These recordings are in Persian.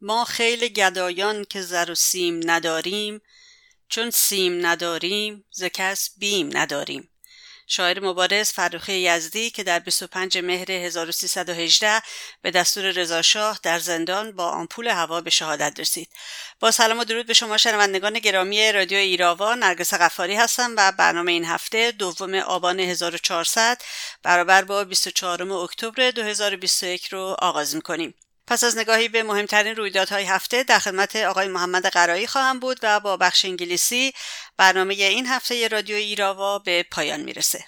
ما خیلی گدایان که زر و سیم نداریم چون سیم نداریم ز کس بیم نداریم شاعر مبارز فرخی یزدی که در 25 مهر 1318 به دستور رضاشاه در زندان با آمپول هوا به شهادت رسید. با سلام و درود به شما شنوندگان گرامی رادیو ایراوا نرگس غفاری هستم و برنامه این هفته دوم آبان 1400 برابر با 24 اکتبر 2021 رو آغاز می‌کنیم. پس از نگاهی به مهمترین رویدادهای هفته در خدمت آقای محمد قرایی خواهم بود و با بخش انگلیسی برنامه این هفته رادیو ایراوا به پایان می‌رسه.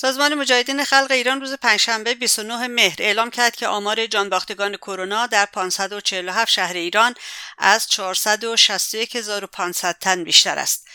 سازمان مجاهدین خلق ایران روز پنجشنبه 29 مهر اعلام کرد که آمار جانباختگان کرونا در 547 شهر ایران از 461500 تن بیشتر است.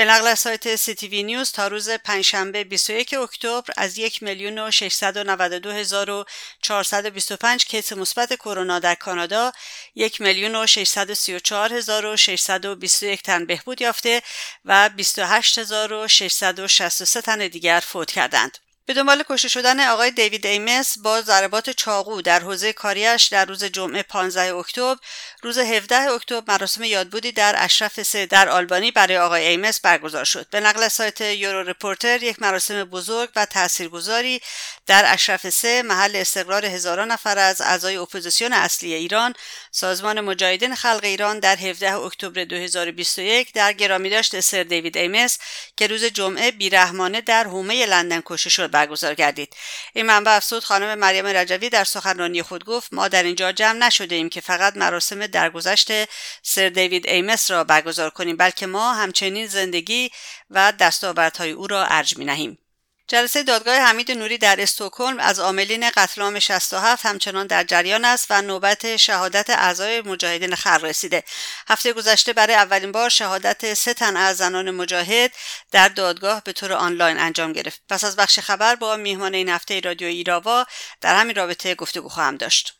به نقل از سایت سی تی وی نیوز تا روز پنجشنبه 21 اکتبر از یک میلیون و 692,425 کیس مثبت کرونا در کانادا یک میلیون و 634,621 تن بهبود یافته و 28,663 تن دیگر فوت کردند. به دنبال کشته شدن آقای دیوید ایمس با ضربات چاقو در حوزه کاریش در روز جمعه 15 اکتبر روز 17 اکتبر مراسم یادبودی در اشرف سه در آلبانی برای آقای ایمس برگزار شد. به نقل سایت Euro Reporter یک مراسم بزرگ و تاثیرگذاری در اشرف سه محل استقرار هزاران نفر از اعضای اپوزیسیون اصلی ایران سازمان مجاهدین خلق ایران در 17 اکتبر 2021 در گرامی داشت سر دیوید ایمس که روز جمعه بیرحمانه در حومه لندن کشته شد برگزار گردید این منبع افزود خانم مریم رجوی در سخنرانی خود گفت ما در اینجا جمع نشده ایم که فقط مراسم درگذشت سر دیوید ایمس را برگزار کنیم بلکه ما همچنین زندگی و دستاوردهای او را ارج می نهیم. جلسه دادگاه حمید نوری در استکهلم از عاملین قتل عام 67 همچنان در جریان است و نوبت شهادت اعضای مجاهدین خلق رسیده. هفته گذشته برای اولین بار شهادت سه تن از زنان مجاهد در دادگاه به طور آنلاین انجام گرفت. پس از بخش خبر با میهمان این هفته رادیو ایراوا در همین رابطه گفتگو خواهم داشت.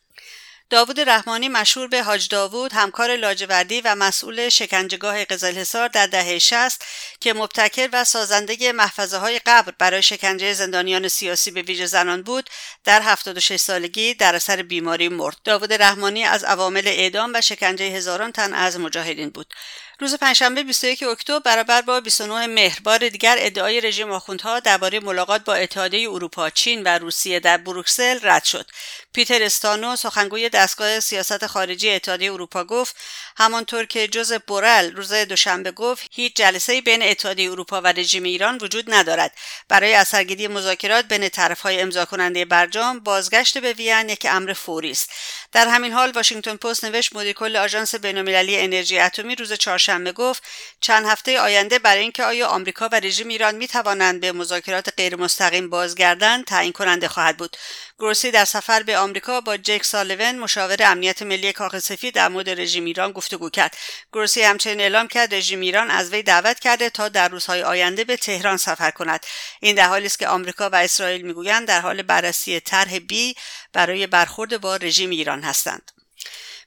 داوود رحمانی مشهور به حاج داوود همکار لاجوردی و مسئول شکنجهگاه قزلحصار در دهه 60 که مبتکر و سازنده محفظه های قبر برای شکنجه زندانیان سیاسی به ویژه زنان بود در 76 سالگی در اثر بیماری مرد. داوود رحمانی از عوامل اعدام و شکنجه هزاران تن از مجاهدین بود. روز پنجشنبه 21 اکتبر برابر با 29 مهر بار دیگر ادعای رژیم آخوندها درباره ملاقات با اتحادیه اروپا، چین و روسیه در بروکسل رد شد. پیتر استانو سخنگوی دستگاه سیاست خارجی اتحادیه اروپا گفت همانطور که جوز بورل روز دوشنبه گفت هیچ جلسه بین اتحادیه اروپا و رژیم ایران وجود ندارد. برای اثرگیری مذاکرات بین طرفهای امضا کننده برجام بازگشت به وین یک امر فوری است. در همین حال واشنگتن پست نوشت مدیر کل آژانس بینالمللی انرژی اتمی روز چهارشنبه گفت چند هفته آینده برای اینکه آیا آمریکا و رژیم ایران می توانند به مذاکرات غیرمستقیم بازگردند تعیین کننده خواهد بود. گروسی در سفر به آمریکا با جک سالیون مشاور امنیت ملی کاخ سفید در مورد رژیم ایران گفتگو کرد. گروسی همچنین اعلام کرد رژیم ایران از وی دعوت کرده تا در روزهای آینده به تهران سفر کند. این در حالی است که آمریکا و اسرائیل می‌گویند در حال بررسی طرح بی برای برخورد با رژیم ایران هستند.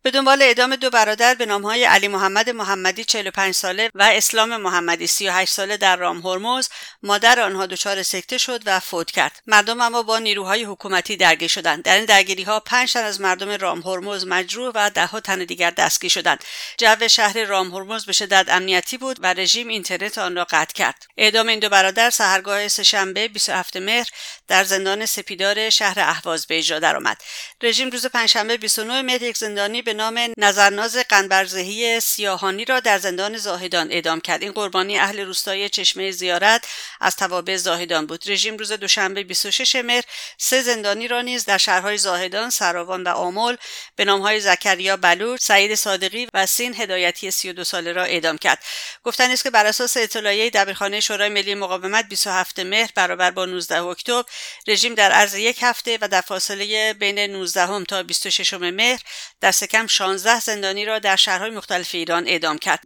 به دنبال اعدام دو برادر به نامهای علی محمد محمدی 45 ساله و اسلام محمدی 38 ساله در رام هرمز مادر آنها دچار سکته شد و فوت کرد. مردم اما با نیروهای حکومتی درگیر شدند. در این درگیری ها پنج تن از مردم رام هرمز مجروح و دهها تن دیگر دستگیر شدند. جو شهر رام هرمز به شدت امنیتی بود و رژیم اینترنت آن را قطع کرد. اعدام این دو برادر سحرگاه سهشنبه 27 مهر در زندان سپیدار شهر اهواز به اجرا درآمد. رژیم روز پنجشنبه 29 مهر یک زندانی به نام نظرناز قنبرزهی سیاهانی را در زندان زاهدان اعدام کرد. این قربانی اهل روستای چشمه زیارت از توابع زاهدان بود. رژیم روز دوشنبه 26 مهر سه زندانی را نیز در شهرهای زاهدان سراوان و آمل به نامهای زکریا بلور سعید صادقی و سین هدایتی 32 ساله را اعدام کرد. گفتن است که بر اساس اطلاعیه دبیرخانه شورای ملی مقاومت 27 مهر برابر با 19 اکتبر رژیم در عرض یک هفته و در فاصله بین 19 تا 26 مهر دست کم 16 زندانی را در شهرهای مختلف ایران اعدام کرد.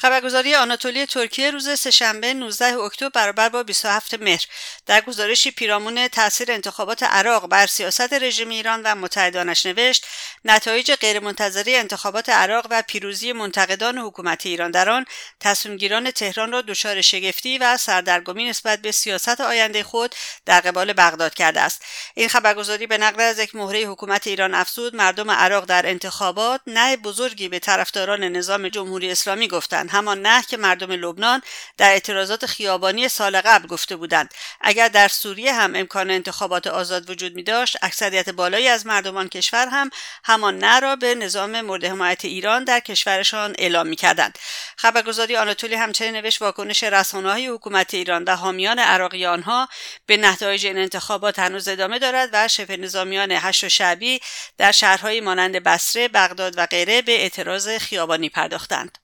خبرگزاری آناتولی ترکیه روز سهشنبه 19 اکتبر برابر با 27 مهر. در گزارشی پیرامون تاثیر انتخابات عراق بر سیاست رژیم ایران و متحدانش نوشت نتایج غیرمنتظره انتخابات عراق و پیروزی منتقدان حکومت ایران در آن تصمیمگیران تهران را دچار شگفتی و سردرگمی نسبت به سیاست آینده خود در قبال بغداد کرده است. این خبرگزاری به نقل از یک مهره حکومت ایران افزود مردم عراق در انتخابات نه بزرگی به طرفداران نظام جمهوری اسلامی گفتند. همان نه که مردم لبنان در اعتراضات خیابانی سال قبل گفته بودند. اگر در سوریه هم امکان انتخابات آزاد وجود می داشت اکثریت بالایی از مردمان کشور هم همان نه را به نظام مورد حمایت ایران در کشورشان اعلام می کردند خبرگزاری آناتولی همچنین نوشت واکنش های حکومت ایران و حامیان عراقی آنها به نتایج این انتخابات هنوز ادامه دارد و شبه نظامیان هشت و شعبی در شهرهایی مانند بصره بغداد و غیره به اعتراض خیابانی پرداختند.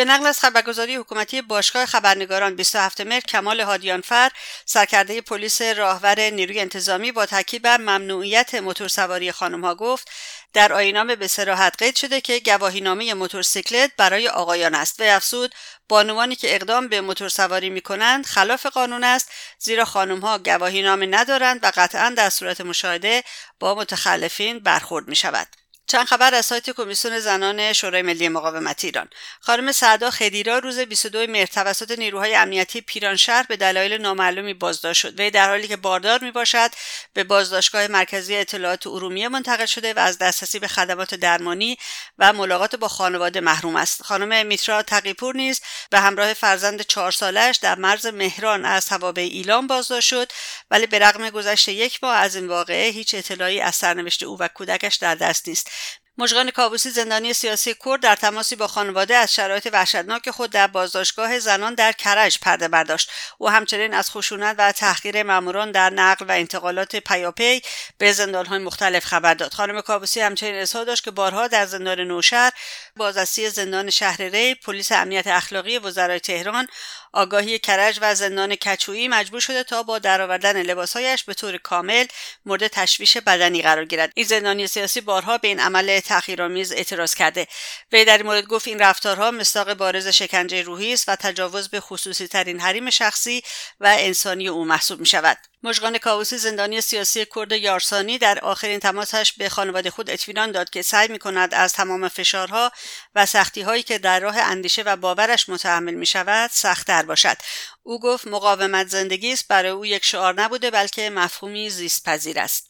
به نقل از خبرگزاری حکومتی باشگاه خبرنگاران 27 مهر کمال هادیانفر سرکرده پلیس راهور نیروی انتظامی با تاکید بر ممنوعیت موتورسواری خانمها گفت در آینامه به سراحت قید شده که گواهینامه موتورسیکلت برای آقایان است و افسود بانوانی که اقدام به موتورسواری می کنند خلاف قانون است زیرا خانمها گواهینامه ندارند و قطعا در صورت مشاهده با متخلفین برخورد می شود. چند خبر از سایت کمیسیون زنان شورای ملی مقاومت ایران. خانم سعدا خدیرا روز 22 مهر توسط نیروهای امنیتی پیرانشهر به دلایل نامعلومی بازداشت شد. وی در حالی که باردار می باشد به بازداشتگاه مرکزی اطلاعات ارومیه منتقل شده و از دسترسی به خدمات درمانی و ملاقات با خانواده محروم است. خانم میترا تقیپور نیز به همراه فرزند چهار سالش در مرز مهران از توابع ایلام بازداشت شد ولی به رغم گذشت یک ماه از این واقعه هیچ اطلاعی از سرنوشت او و کودکش در دست نیست. مژگان کابوسی زندانی سیاسی کرد در تماسی با خانواده از شرایط وحشتناک خود در بازداشتگاه زنان در کرج پرده برداشت. او همچنین از خشونت و تحقیر ماموران در نقل و انتقالات پیاپی به زندانهای مختلف خبر داد. خانم کابوسی همچنین اظهار داشت که بارها در زندان نوشهر بازرسی زندان شهر ری پلیس امنیت اخلاقی وزرای تهران آگاهی کرج و زندان کچویی مجبور شده تا با درآوردن لباسهایش به طور کامل مورد تشویش بدنی قرار گیرد. این زندانی سیاسی بارها به این عمل تحقیرآمیز اعتراض کرده. وی در این مورد گفت این رفتارها مصداق بارز شکنجه روحی است و تجاوز به خصوصی ترین حریم شخصی و انسانی او محسوب می شود مژگان کاووسی زندانی سیاسی کرد یارسانی در آخرین تماسش به خانواده خود اطمینان داد که سعی می کند از تمام فشارها و سختی هایی که در راه اندیشه و باورش متحمل می شود سختتر باشد. او گفت مقاومت زندگی است برای او یک شعار نبوده بلکه مفهومی زیست پذیر است.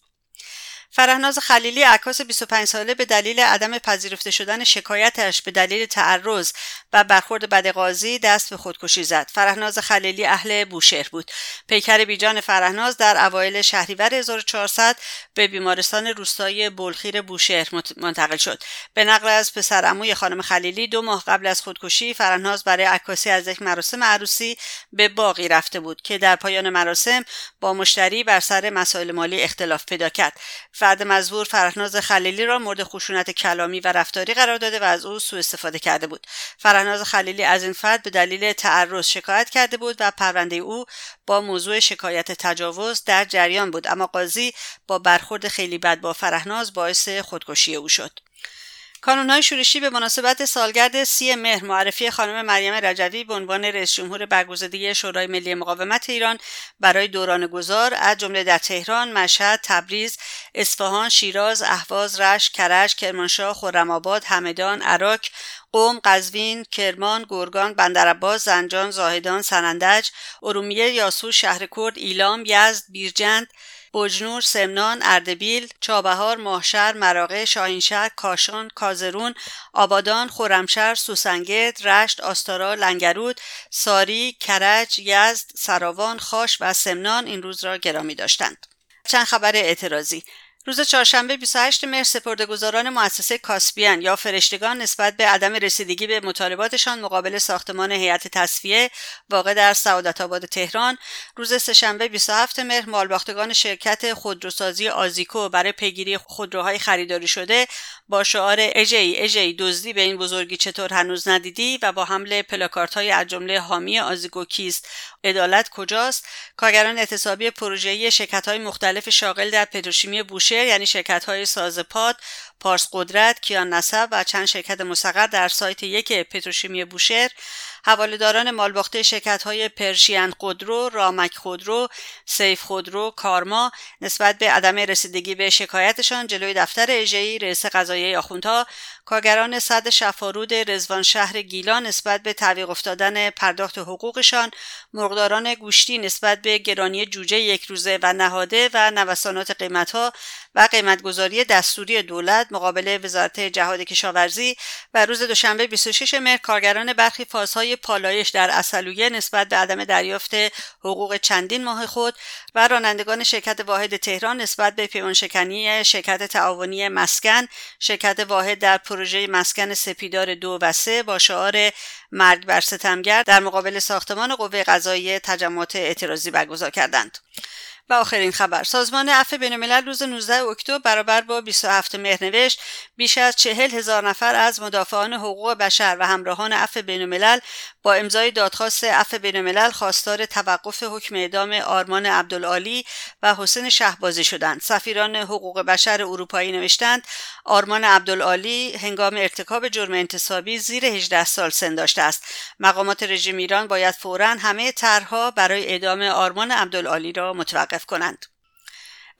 فرهناز خلیلی عکاس 25 ساله به دلیل عدم پذیرفته شدن شکایتش به دلیل تعرض و برخورد بد قاضی دست به خودکشی زد. فرهناز خلیلی اهل بوشهر بود. پیکر بیجان فرهناز در اوایل شهریور 1400 به بیمارستان روستایی بلخیر بوشهر منتقل شد. به نقل از پسرعموی خانم خلیلی دو ماه قبل از خودکشی فرهناز برای عکاسی از یک مراسم عروسی به باقی رفته بود که در پایان مراسم با مشتری بر سر مسائل مالی اختلاف پیدا کرد. فرد مزبور فرهناز خلیلی را مورد خشونت کلامی و رفتاری قرار داده و از او سوء استفاده کرده بود. فرهناز خلیلی از این فرد به دلیل تعرض شکایت کرده بود و پرونده او با موضوع شکایت تجاوز در جریان بود اما قاضی با برخورد خیلی بد با فرهناز باعث خودکشی او شد. کانونهای شورشی به مناسبت سالگرد سی مهر معرفی خانم مریم رجوی به عنوان رئیس جمهور برگزیده شورای ملی مقاومت ایران برای دوران گذار از جمله در تهران، مشهد، تبریز، اصفهان، شیراز، اهواز، رشت، کرج، کرمانشاه، خرم‌آباد، همدان، عراق، قوم، قزوین، کرمان، گرگان، بندرعباس، زنجان، زاهدان، سنندج، ارومیه، یاسو، شهر کرد، ایلام، یزد، بیرجند، بجنور، سمنان، اردبیل، چابهار، ماهشهر، مراغه، شاهینشهر، کاشان، کازرون، آبادان، خرمشهر، سوسنگرد، رشت، آستارا، لنگرود، ساری، کرج، یزد، سراوان، خاش و سمنان این روز را گرامی داشتند. چند خبر اعتراضی روز چهارشنبه 28 مهر سپردهگذاران مؤسسه کاسپیان یا فرشتگان نسبت به عدم رسیدگی به مطالباتشان مقابل ساختمان هیئت تصفیه واقع در سعادت آباد تهران روز سهشنبه 27 مهر مالباختگان شرکت خودروسازی آزیکو برای پیگیری خودروهای خریداری شده با شعار اجی اجی دزدی به این بزرگی چطور هنوز ندیدی و با حمله پلاکارت های از جمله حامی آزیکو کیست؟ عدالت کجاست؟ کارگران اعتصابی پروژه‌ای های مختلف شاغل در پتروشیمی بوشهر یعنی های ساز پاد پارس قدرت کیان نسب و چند شرکت مستقر در سایت یک پتروشیمی بوشهر حوالهداران مالباخته شرکت های پرشین خودرو، رامک خودرو، سیف خودرو، کارما نسبت به عدم رسیدگی به شکایتشان جلوی دفتر اژه‌ای رئیس قضاییه آخوندها کارگران صد شفارود رزوان شهر گیلان نسبت به تعویق افتادن پرداخت حقوقشان مرغداران گوشتی نسبت به گرانی جوجه یک روزه و نهاده و نوسانات قیمتها و قیمتگذاری دستوری دولت مقابل وزارت جهاد کشاورزی و روز دوشنبه 26 مهر کارگران برخی فازهای پالایش در اصلویه نسبت به عدم دریافت حقوق چندین ماه خود و رانندگان شرکت واحد تهران نسبت به پیمانشکنی شرکت تعاونی مسکن شرکت واحد در پروژه مسکن سپیدار دو و سه با شعار مرگ بر ستمگر در مقابل ساختمان قوه قضایی تجمعات اعتراضی برگزار کردند. و آخرین خبر سازمان عفو بینالملل روز 19 اکتبر برابر با 27 مهر نوشت بیش از چهل هزار نفر از مدافعان حقوق بشر و همراهان عفو بینالملل با امضای دادخواست عفو بینالملل خواستار توقف حکم اعدام آرمان عبدالعالی و حسین شهبازی شدند. سفیران حقوق بشر اروپایی نوشتند آرمان عبدالعالی هنگام ارتکاب جرم انتصابی زیر 18 سال سن داشته است. مقامات رژیم ایران باید فورا همه طرحها برای اعدام آرمان عبدالعالی را متوقف کنند.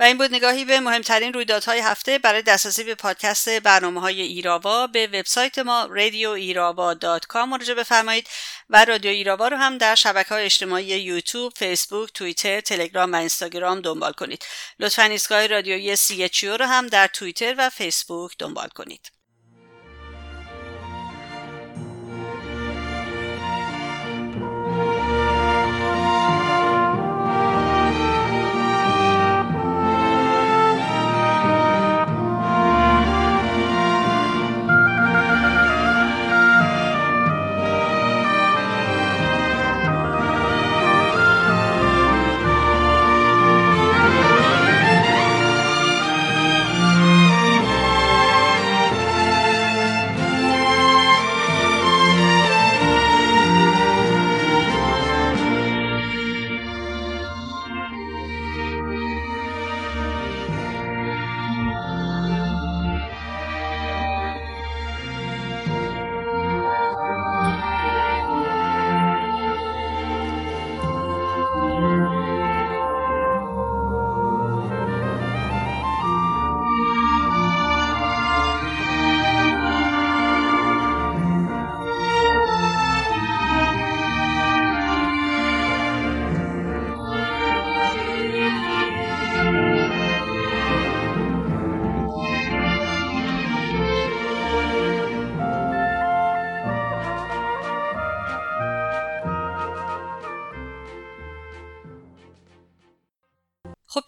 و این بود نگاهی به مهمترین رویدادهای هفته برای دسترسی به پادکست برنامه های ایراوا به وبسایت ما radioirava.com مراجعه بفرمایید و رادیو ایراوا رو هم در شبکه های اجتماعی یوتیوب، فیسبوک، توییتر، تلگرام و اینستاگرام دنبال کنید. لطفا ایستگاه رادیویی سی رو هم در توییتر و فیسبوک دنبال کنید.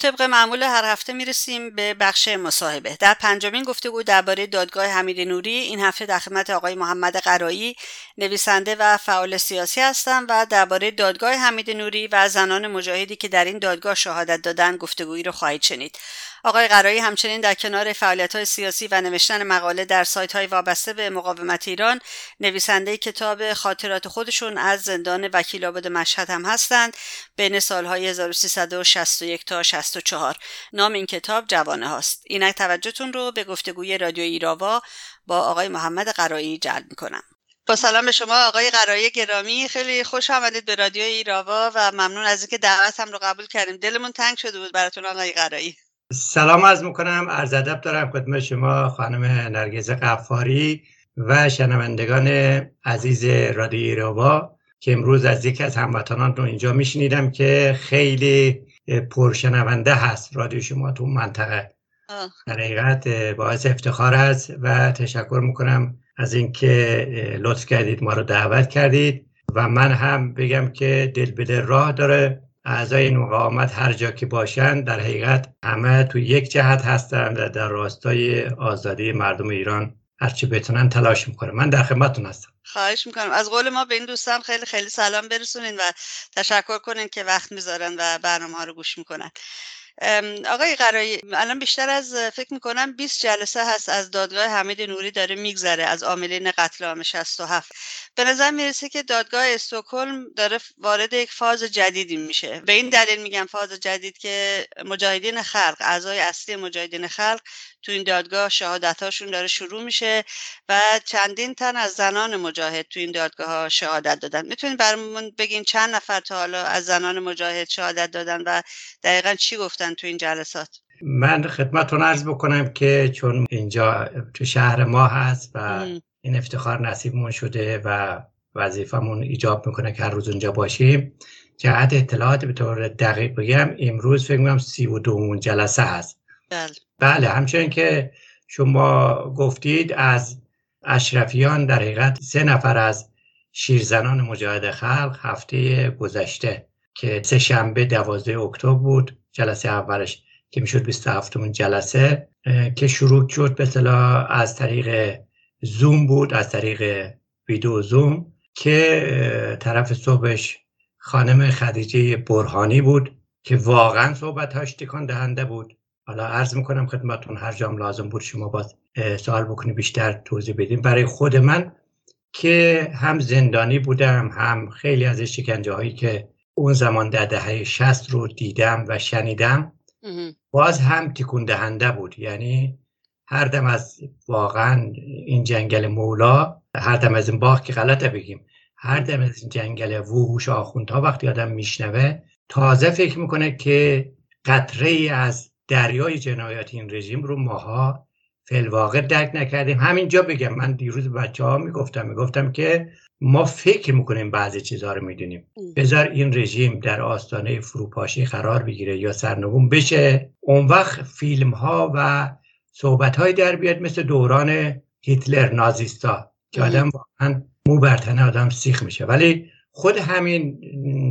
طبق معمول هر هفته می‌رسیم به بخش مصاحبه. در پنجمین گفتگو درباره دادگاه حمید نوری این هفته در خدمت آقای محمد قرایی نویسنده و فعال سیاسی هستم و درباره دادگاه حمید نوری و زنان مجاهدی که در این دادگاه شهادت دادن گفتگویی رو خواهید شنید. آقای قرایی همچنین در کنار فعالیت های سیاسی و نوشتن مقاله در سایت های وابسته به مقاومت ایران نویسنده کتاب خاطرات خودشون از زندان وکیل آباد مشهد هم هستند بین سالهای 1361 تا 64 نام این کتاب جوانه هاست. اینک توجهتون رو به گفتگوی رادیو ایراوا با آقای محمد قرایی جلب می‌کنم. با سلام به شما آقای قرایی گرامی. خیلی خوش آمدید به رادیو ایراوا و ممنون از اینکه دعوت هم رو قبول کردیم. دلمون تنگ شده بود براتون آقای قرایی. سلام از می‌کنم عرض ادب دارم خدمت شما خانم نرگز قفاری و شنوندگان عزیز رادیو ایراوا که امروز از یکی از هموطنان رو اینجا میشنیدم که خیلی پرشنونده هست رادیو شما تو منطقه. در حقیقت باعث افتخار است و تشکر می‌کنم از اینکه لطف کردید ما رو دعوت کردید و من هم بگم که دل به راه داره. اعضای مقاومت هر جا که باشن در حقیقت همه تو یک جهت هستند و در راستای آزادی مردم ایران هرچی بتونن تلاش می‌کنه من در خدمتتون هستم. خواهش می‌کنم. از قول ما به این دوستان خیلی خیلی سلام برسونین و تشکر کنین که وقت می‌ذارن و برنامه ها رو گوش می‌کنن. آقای قرایی الان بیشتر از فکر می‌کنم 20 جلسه هست از دادگاه حمید نوری داره میگذره از عاملین قتل عام 67 به نظر می‌رسه که دادگاه استکهلم داره وارد یک فاز جدیدی میشه. به این دلیل میگم فاز جدید که مجاهدین خلق اعضای اصلی مجاهدین خلق تو این دادگاه شهادتاشون داره شروع میشه و چندین تن از زنان مجاهد تو این دادگاه ها شهادت دادن. می‌تونید برامون بگین چند نفر تا حالا از زنان مجاهد شهادت دادن و دقیقا چی گفتن تو این جلسات؟ من خدمتتون عرض بکنم که چون اینجا تو شهر ما هست و این افتخار نصیبمون شده و وظیفمون ایجاب می‌کنه که هر روز اونجا باشیم جهت اطلاعات به طور دقیق بگم امروز فکر می‌کنم سی و دومون جلسه هست. بله. بله همچنین که شما گفتید از اشرفیان در حقیقت سه نفر از شیرزنان مجاهد خلق هفته گذشته که سه شنبه دوازده اکتبر بود جلسه اولش که می‌شد 27 جلسه که شروع شد به از طریق زوم بود از طریق ویدیو زوم که طرف صبحش خانم خدیجه برهانی بود که واقعا صحبتهاش تکان دهنده بود. حالا عرض می‌کنم خدمتون هر جام لازم بود شما باز سوال بکنی بیشتر توضیح بدیم برای خود من که هم زندانی بودم هم خیلی از شکنجه هایی که اون زمان در دهه شست رو دیدم و شنیدم باز هم تکون دهنده بود. یعنی هر دم از واقعا این جنگل مولا هر دم از این باغ که غلطه بگیم هر دم از این جنگل وحوش آخوندها وقتی آدم میشنوه تازه فکر می‌کنه که قطره ای از دریای جنایات این رژیم رو ماها فلواقع درک نکردیم. همینجا بگم من دیروز بچه ها می‌گفتم می‌گفتم که ما فکر می‌کنیم بعضی چیزها رو می‌دونیم. بذار این رژیم در آستانه فروپاشی قرار بگیره یا سرنگون بشه. اون وقت فیلم ها و صحبت های در بیاد مثل دوران هیتلر نازیستا که آدم واقعا مو برتنه آدم سیخ میشه. ولی خود همین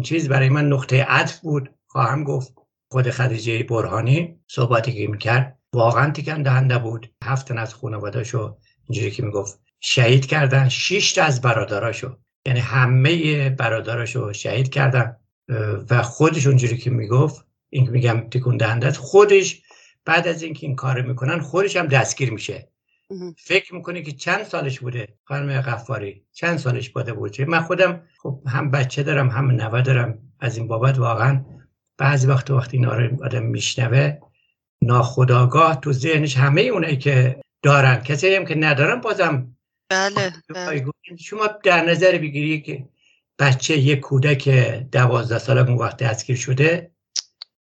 چیز برای من نقطه عطف بود خواهم گفت. خود خدیجه برهانی صحبتی که می‌کرد واقعا تکن دهنده بود هفتن از خانوادهشو اینجوری که می‌گفت شهید کردن شش از برادراشو. یعنی همه برادراشو شهید کردن. و خودش اونجوری که می‌گفت این میگم تکون دهنده خودش بعد از اینکه این کار می‌کنن خودش هم دستگیر میشه. فکر می‌کنه که چند سالش بوده؟ خانم غفاری چند سالش بوده؟ بود من خودم خب هم بچه دارم هم نوه دارم. از این بابت واقعا بعضی وقت وقتی اینا رو آدم میشنوه ناخداگاه تو ذهنش همه اونایی که دارن کسی هم که ندارن بازم بله, بله. شما در نظر بگیری که بچه یک کودک دوازده ساله اون وقت دستگیر شده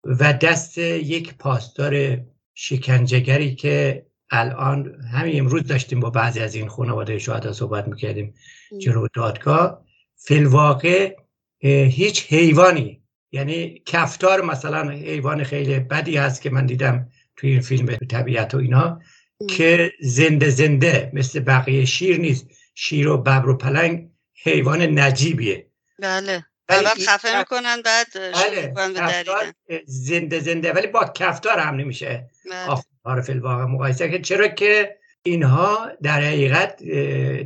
و دست یک پاسدار شکنجهگری که الان همین امروز داشتیم با بعضی از این خانواده شهدا صحبت می‌کردیم جلو دادگاه فیلواقع هیچ حیوانی یعنی کفتار مثلا حیوان خیلی بدی هست که من دیدم توی این فیلم طبیعت و اینا که زنده زنده مثل بقیه شیر نیست. شیر و ببر و پلنگ حیوان نجیبیه. بله. اول خفه می‌کنن بعد بله. زنده زنده ولی با کفتار هم نمیشه. عارف الواقع مقایسه که چرا که اینها در حقیقت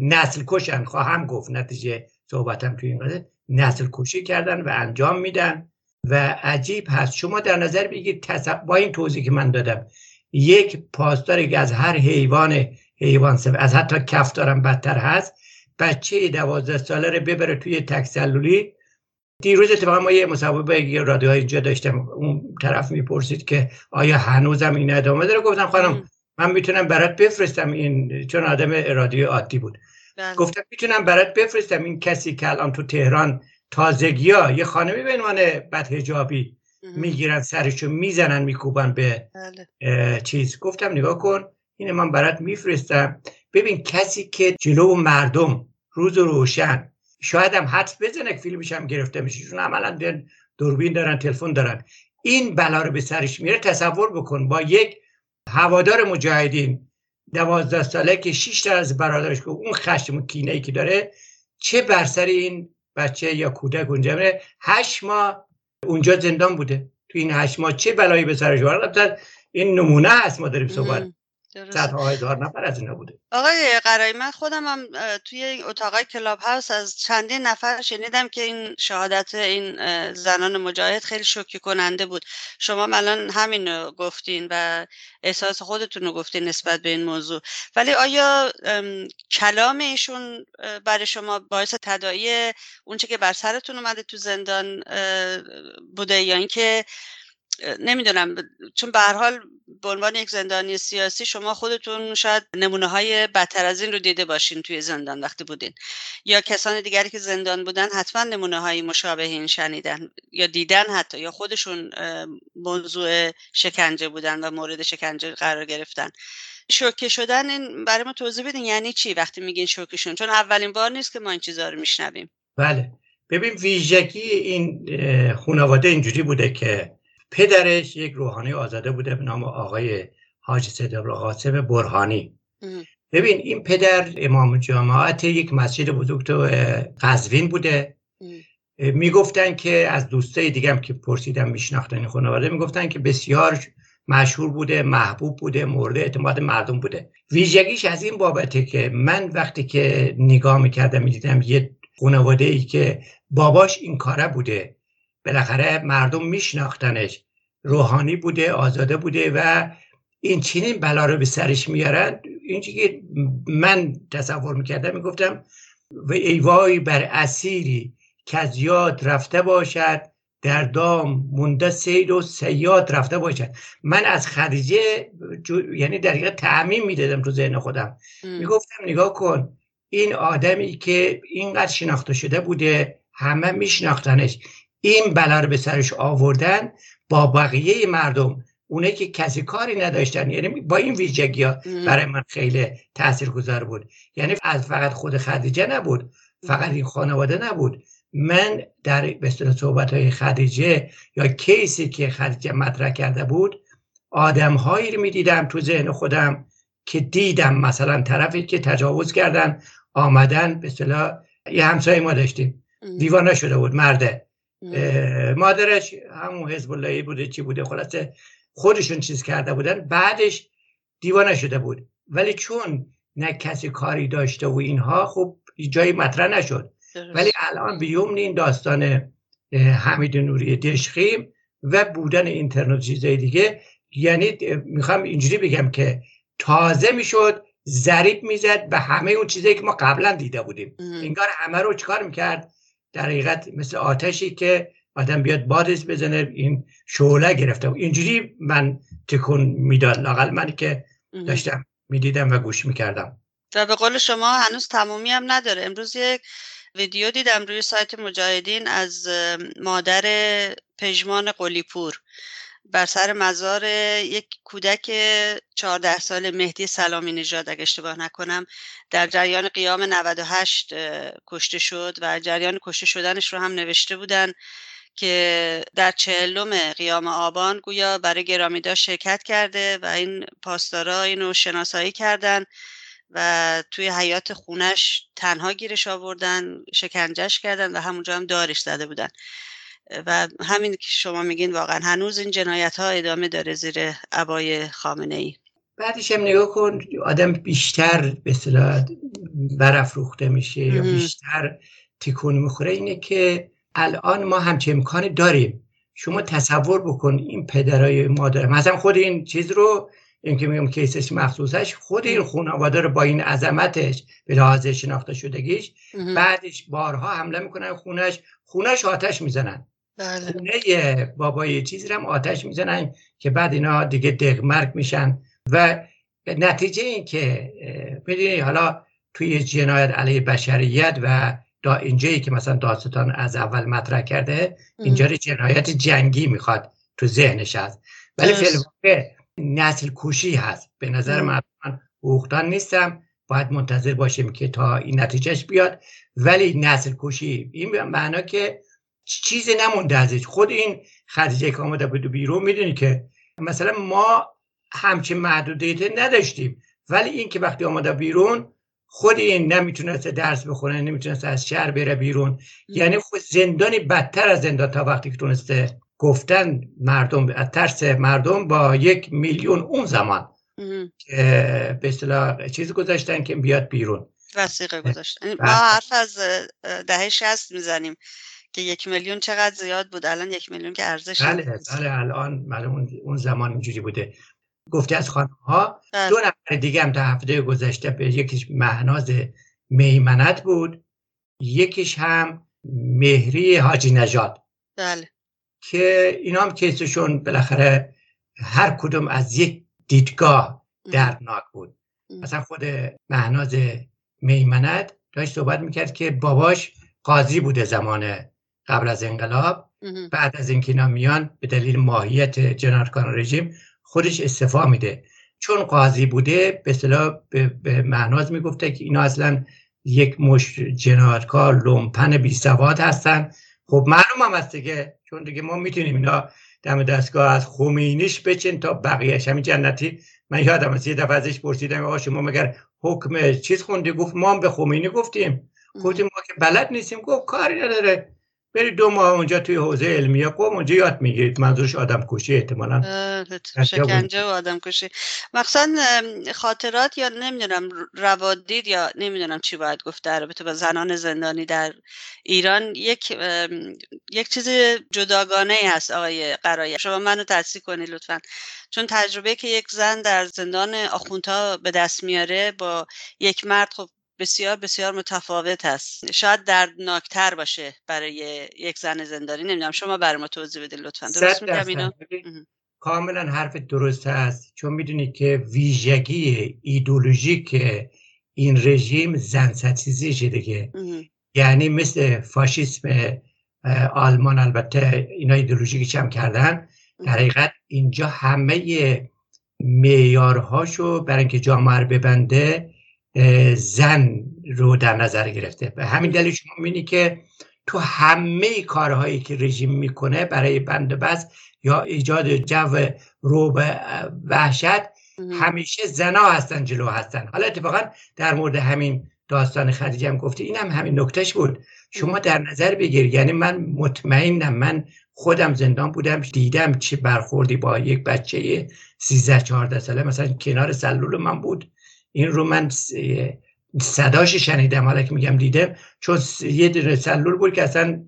نسل کشن خواهم گفت نتیجه صحبتم توی این قضیه. نسل کشی کردن و انجام میدن. و عجیب هست. شما در نظر بگیرید با این توضیح که من دادم یک پاسدار که از هر حیوان حیوان از حتی کفتارم بدتر هست بچه دوازده ساله رو ببره توی تکسلولی. دیروز اتفاقا ما یه مسابقه رادیو اینجا داشتم. اون طرف می‌پرسید که آیا هنوزم این ادامه داره؟ گفتم خانم من می‌تونم برات بفرستم. این چون آدم ارادی عادی بود. بله. گفتم می‌تونم برات بفرستم. این کسی که الان تو تهران تازگی ها یه خانمی به عنوان بدهجابی می‌گیرن سرشو می‌زنن میکوبن به بله. چیز. گفتم نگاه کن این من برات میفرستم. ببین کسی که جلو مردم روز روشن شاید هم حدس بزنه فیلمش هم گرفته میشه چون عملا دوربین دارن تلفن دارن. این بلا رو به سرش میره تصور بکن. با یک هوادار مجاهدین دوازده ساله که شیش تا از برادرش که اون خشم و کینه ای که داره چه بر سر این بچه یا کودک اونجا میره هشت ماه اونجا زندان بوده. تو این هشت ماه چه بلایی به سرش وارد این نمونه هست ما داریم صحبت صدها هزار نفر از اینا بوده. آقای قرایی من خودم هم توی اتاقای کلاب هاوس از چندین نفر شنیدم که این شهادت این زنان مجاهد خیلی شوکی کننده بود. شما الان همین گفتین و احساس خودتون رو گفتین نسبت به این موضوع. ولی آیا کلام ایشون برای شما باعث تدایی اونچه که بر سرتون اومده تو زندان بوده یا اینکه نمی‌دونم چون به هر حال به عنوان یک زندانی سیاسی شما خودتون شاید نمونه های بدتر از این رو دیده باشین توی زندان وقتی بودین. یا کسان دیگری که زندان بودن حتما نمونه های مشابه این شنیدن یا دیدن حتی یا خودشون موضوع شکنجه بودن و مورد شکنجه قرار گرفتن. شوکه شدن این برای ما توضیح بدین یعنی چی وقتی میگین شوکه شدن چون اولین بار نیست که ما این چیزها رو میشنویم. بله. ببین ویژگی این خانواده اینجوری بوده که پدرش یک روحانی آزاده بوده به نام آقای حاج سید قاسم برهانی. ببین این پدر امام جماعت یک مسجد بزرگ تو قزوین بوده. می‌گفتن که از دوستای دیگه که پرسیدم میشناختن این خانواده می‌گفتن که بسیار مشهور بوده محبوب بوده مورد اعتماد مردم بوده. ویژگیش از این بابته که من وقتی که نگاه می‌کردم می‌دیدم یه خانواده ای که باباش این کاره بوده. بالاخره مردم میشناختنش. روحانی بوده آزاده بوده و این چنین بلا رو به سرش میارن. این که من تصور می‌کردم می‌گفتم و ایوای بر اسیری که از یاد رفته باشد در دام مونده سید و سیاد رفته باشد. من از خدیجه یعنی در تعمیم می‌دادم تو ذهن خودم. می‌گفتم نگاه کن این آدمی که اینقدر شناخته شده بوده همه میشناختنش. این بلا رو به سرش آوردن با بقیه مردم. اونه که کسی کاری نداشتن. یعنی با این ویژگی ها برای من خیلی گذار بود. یعنی از فقط خود خدیجه نبود. فقط این خانواده نبود. من در به صحبت های خدیجه یا کیسی که خدیجه مطرح کرده بود آدم هایی رو می‌دیدم تو ذهن خودم که دیدم. مثلا طرفی که تجاوز کردن آمدن به اصطلاح یه همسایه ما داشتیم. دیوانه شده بود مرده. مادرش همون حزب اللهی بوده چی بوده؟ خلاصه خودشون چیز کرده بودن بعدش دیوانه شده بود. ولی چون نه کسی کاری داشته و اینها خب جایی مطرح نشد. ولی الان بیوم این داستان حمید نوری دشخیم و بودن اینترنت چیزای دیگه یعنی می‌خوام اینجوری بگم که تازه می‌شد ضریب می‌زد به همه اون چیزایی که ما قبلا دیده بودیم. انگار همه رو چکار می‌کرد؟ در حقیقت مثل آتشی که آدم بیاد بادش بزنه این شعله گرفته. اینجوری من تکون می‌داد لاقل من که داشتم می‌دیدم و گوش می‌کردم. و به قول شما هنوز تمومی هم نداره. امروز یک ویدیو دیدم روی سایت مجاهدین از مادر پژمان قلیپور. بر سر مزار یک کودک 14 سال مهدی سلامی نژاد اگه اشتباه نکنم در جریان قیام 98 کشته شد و جریان کشته شدنش رو هم نوشته بودن که در چهلم قیام آبان گویا برای گرامیدا شرکت کرده و این پاسدارا اینو شناسایی کردن و توی حیات خونش تنها گیرش آوردن شکنجش کردن و همونجا هم دارش زده بودن. و همین که شما میگین واقعا هنوز این جنایت ها ادامه داره زیر عبای خامنه ای بعدش هم نگاه کن آدم بیشتر به صلاح برافروخته میشه یا بیشتر تکون می‌خوره اینه که الان ما همچه امکان داریم. شما تصور بکن این پدرای مادر مثلا خود این چیز رو این که میگم کیسش مخصوصش خود این خانواده رو با این عظمتش به لحاظ شناخته شدگیش بعدش بارها حمله می‌کنن خونش خونش آتش می‌زنن. خونه بابای چیزی هم آتش می‌زنن که بعد اینا دیگه دقمرک میشن. و نتیجه این که می‌دونی حالا توی جنایت علیه بشریت و دا اینجایی که مثلا داستان از اول مطرح کرده اینجا جنایت جنگی می‌خواد تو ذهنش هست. ولی فیلم نسل کوشی هست. به نظر من حقوقدان نیستم. باید منتظر باشیم که تا این نتیجهش بیاد. ولی نسل کشی این معنا که چیزی نمونده ازش. خود این خدیجه که آمده بود بیرون می‌دونی که مثلا ما همچین محدودیت نداشتیم. ولی این که وقتی آمده بیرون خود این نمی‌تونسته درس بخونه نمی‌تونسته از شهر بره بیرون. یعنی خود زندانی بدتر از زندان تا وقتی که تونسته گفتن مردم از ترس مردم با یک میلیون اون زمان که به اصطلاح چیز گذاشتن که بیاد بیرون. وسیقه گذاشتن ما حرف از دهه شست می‌زنیم. که یک میلیون چقدر زیاد بود. الان یک میلیون که ارزش بله بله الان اون زمان اینجوری بوده. گفته از خانم ها بله. دو نفر دیگه هم تا هفته گذشته به یکیش مهناز میمنت بود یکیش هم مهری حاجی نژاد. بله. که اینا هم کیسشون بالاخره هر کدوم از یک دیدگاه دردناک بود. مثلا خود مهناز میمنت داشت صحبت می‌کرد که باباش قاضی بوده زمان قبل از انقلاب بعد از اینکه اینا میان به دلیل ماهیت جنایتکاران رژیم خودش استعفا میده. چون قاضی بوده به اصطلاح به مهناز می‌گفته که اینا اصلا یک مشت جنایتکار لومپن بی سواد هستن. خب معلوم هم هست دیگه چون دیگه ما می‌تونیم اینا دم دستگاه از خمینیش بچین تا بقیهش همین جنتی من یادم از یه دفعه ازش پرسیدم آقا شما مگر حکم چیز خوندی؟ گفت ما هم به خمینی گفتیم. گفتیم ما که بلد نیستیم گفت کاری نداره. برید دو ماه اونجا توی حوزه علمیه قوم اونجا یاد می‌گیرید. منظورش آدم کشی احتمالا شکنجه و آدم کشی مخصوصا خاطرات یا نمی‌دونم روادید یا نمی‌دونم چی باید گفت در رابطه با زنان زندانی در ایران. یک یک چیز جداگانه ای هست آقای قرایی شما منو تصدیق کنید لطفا. چون تجربه که یک زن در زندان آخوندها به دست میاره با یک مرد خب بسیار بسیار متفاوت است شاید دردناکتر باشه برای یک زن زندانی. نمی‌دونم شما برای ما توضیح بدید لطفا. درست میگم اینو؟ کاملا حرف درست است چون می‌دونید که ویژگی ایدولوژیک این رژیم زن ستیزی دیگه. یعنی مثل فاشیسم آلمان البته اینا ایدولوژیکش هم کردن. در حقیقت اینجا همه معیارهاشو برای اینکه جامعه ببنده زن رو در نظر گرفته. به همین دلیل شما می‌بینی که تو همه کارهایی که رژیم می‌کنه برای بس یا ایجاد جو رو به وحشت همیشه زنا هستن جلو هستن. حالا اتفاقا در مورد همین داستان خدیجه هم گفته این هم همین نکتهش بود. شما در نظر بگیر یعنی من مطمئنم من خودم زندان بودم دیدم چه برخوردی با یک بچه 13 14 ساله مثلا کنار سلول من بود. این رو من صداش شنیدم حالا که میگم دیدم چون یه دونه سلول بود که اصلا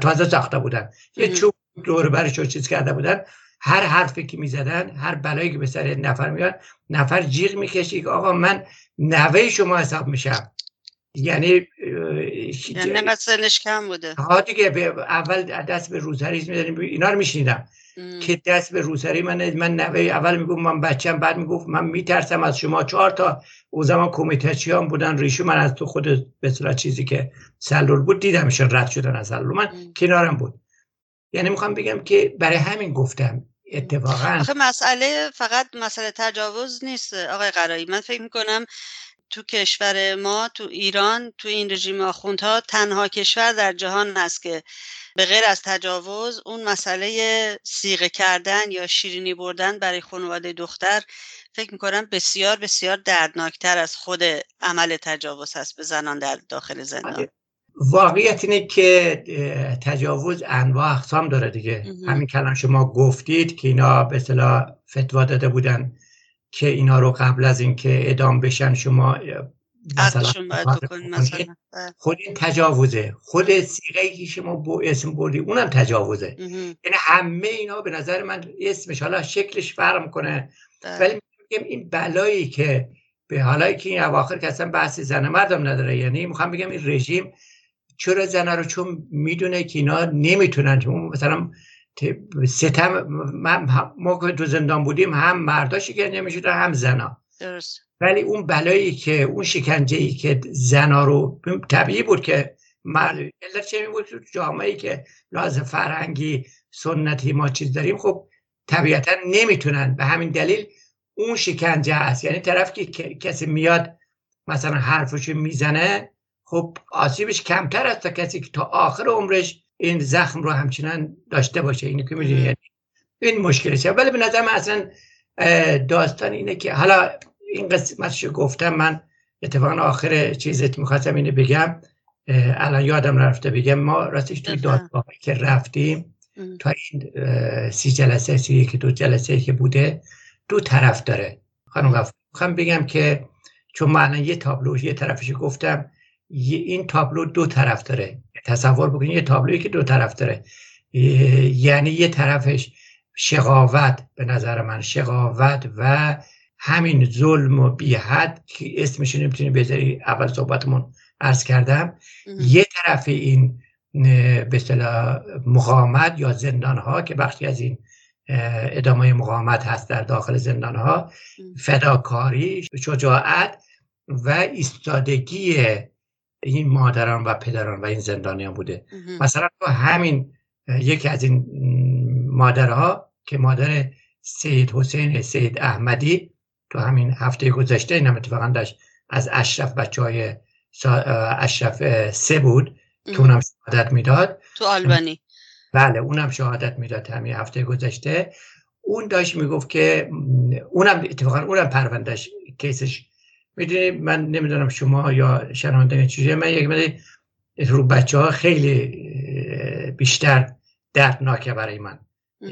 تازه ساخته بودن. یه چوب دور برش چیز کرده بودن. هر حرفی که می‌زدن هر بلایی که به سر نفر میاد نفر جیغ می‌کشی که آقا من نوه شما حساب میشم. یعنی یعنی سنش کم بوده. ها دیگه اول دست به روزهریز میداریم اینا رو میشنیدم. که دست به روسری من من نوه اول می‌گفت من بچم بعد می‌گفت من میترسم از شما. چهار تا او زمان کمیته هم بودن ریشو من از تو خود به چیزی که سلول بود دیدمشون رد شدن از سلول. من کنارم بود. یعنی می‌خوام بگم که برای همین گفتم اتفاقا آخه مسئله فقط مسئله تجاوز نیست آقای قرایی. من فکر می‌کنم تو کشور ما تو ایران تو این رژیم آخوندها تنها کشور در جهان هست که به غیر از تجاوز اون مسئله سیغه کردن یا شیرینی بردن برای خانواده دختر فکر می‌کنم بسیار بسیار دردناکتر از خود عمل تجاوز هست به زنان در داخل زندان. آره. واقعیت اینه که تجاوز انواع اقسام داره دیگه. همین کلام شما گفتید که اینا به اصطلاح فتوا داده بودن که اینا رو قبل از اینکه ادام بشن شما بله. خود این تجاوزه. خود سیغه که شما با اسم بردی اونم تجاوزه. یعنی همه اینا به نظر من اسمش حالا شکلش فرق کنه بله. ولی میگم این بلایی که به حالا که این اواخر که اصلا بحث زن مردم نداره یعنی می‌خوام بگم این رژیم چرا زن رو چون می‌دونه که اینا نمی‌تونن؟ مثلا ستم ما که تو زندان بودیم هم مرداشی که نمی‌شده هم زنا. درست. ولی اون بلایی که اون شکنجه ای که زنا رو طبیعی بود که علت چه بود تو جامعه ای که لازم فرهنگی سنتی ما چیز داریم خب طبیعتا نمی‌تونن. به همین دلیل اون شکنجه هست. یعنی طرف که کسی میاد مثلا حرفشو می‌زنه خب آسیبش کمتر است تا کسی که تا آخر عمرش این زخم رو همچنان داشته باشه. اینو که می‌دونی؟ یعنی این مشکلشه. ولی به نظر من اصلا داستان اینه که حالا این قسمتشو گفتم من اتفاقا آخر چیزت می‌خواستم اینو بگم. الان یادم رفته بگم ما راستش توی دادگاه که رفتیم تا این سی جلسه سی که دو جلسه که بوده دو طرف داره. خانم می‌خوام بگم که چون من یه تابلو یه طرفش گفتم این تابلو دو طرف داره. تصور بکنید یه تابلویی که دو طرف داره. یعنی یه طرفش شقاوت به نظر من شقاوت و همین ظلم و بیحد که اسمش نمی‌تونی بذاری اول صحبتمون عرض کردم. یه طرف این به اصطلاح مقاومت یا زندان ها که بخشی از این ادامه مقاومت هست در داخل زندان ها فداکاری شجاعت و ایستادگی این مادران و پدران و این زندانیان بوده. مثلا تو همین یکی از این مادرها که مادر سید حسین سید احمدی تو همین هفته گذشته این هم اتفاقا داشت از اشرف بچه های اشرف سه بود که اونم شهادت می‌داد. تو آلبانی. بله اونم شهادت می‌داد همین هفته گذشته. اون داشت می‌گفت که اونم اتفاقا اونم پروندهش کیسش. می‌دونی من نمی‌دونم شما یا شنونده چیزی من یک رو بچه ها خیلی بیشتر دردناکه برای من.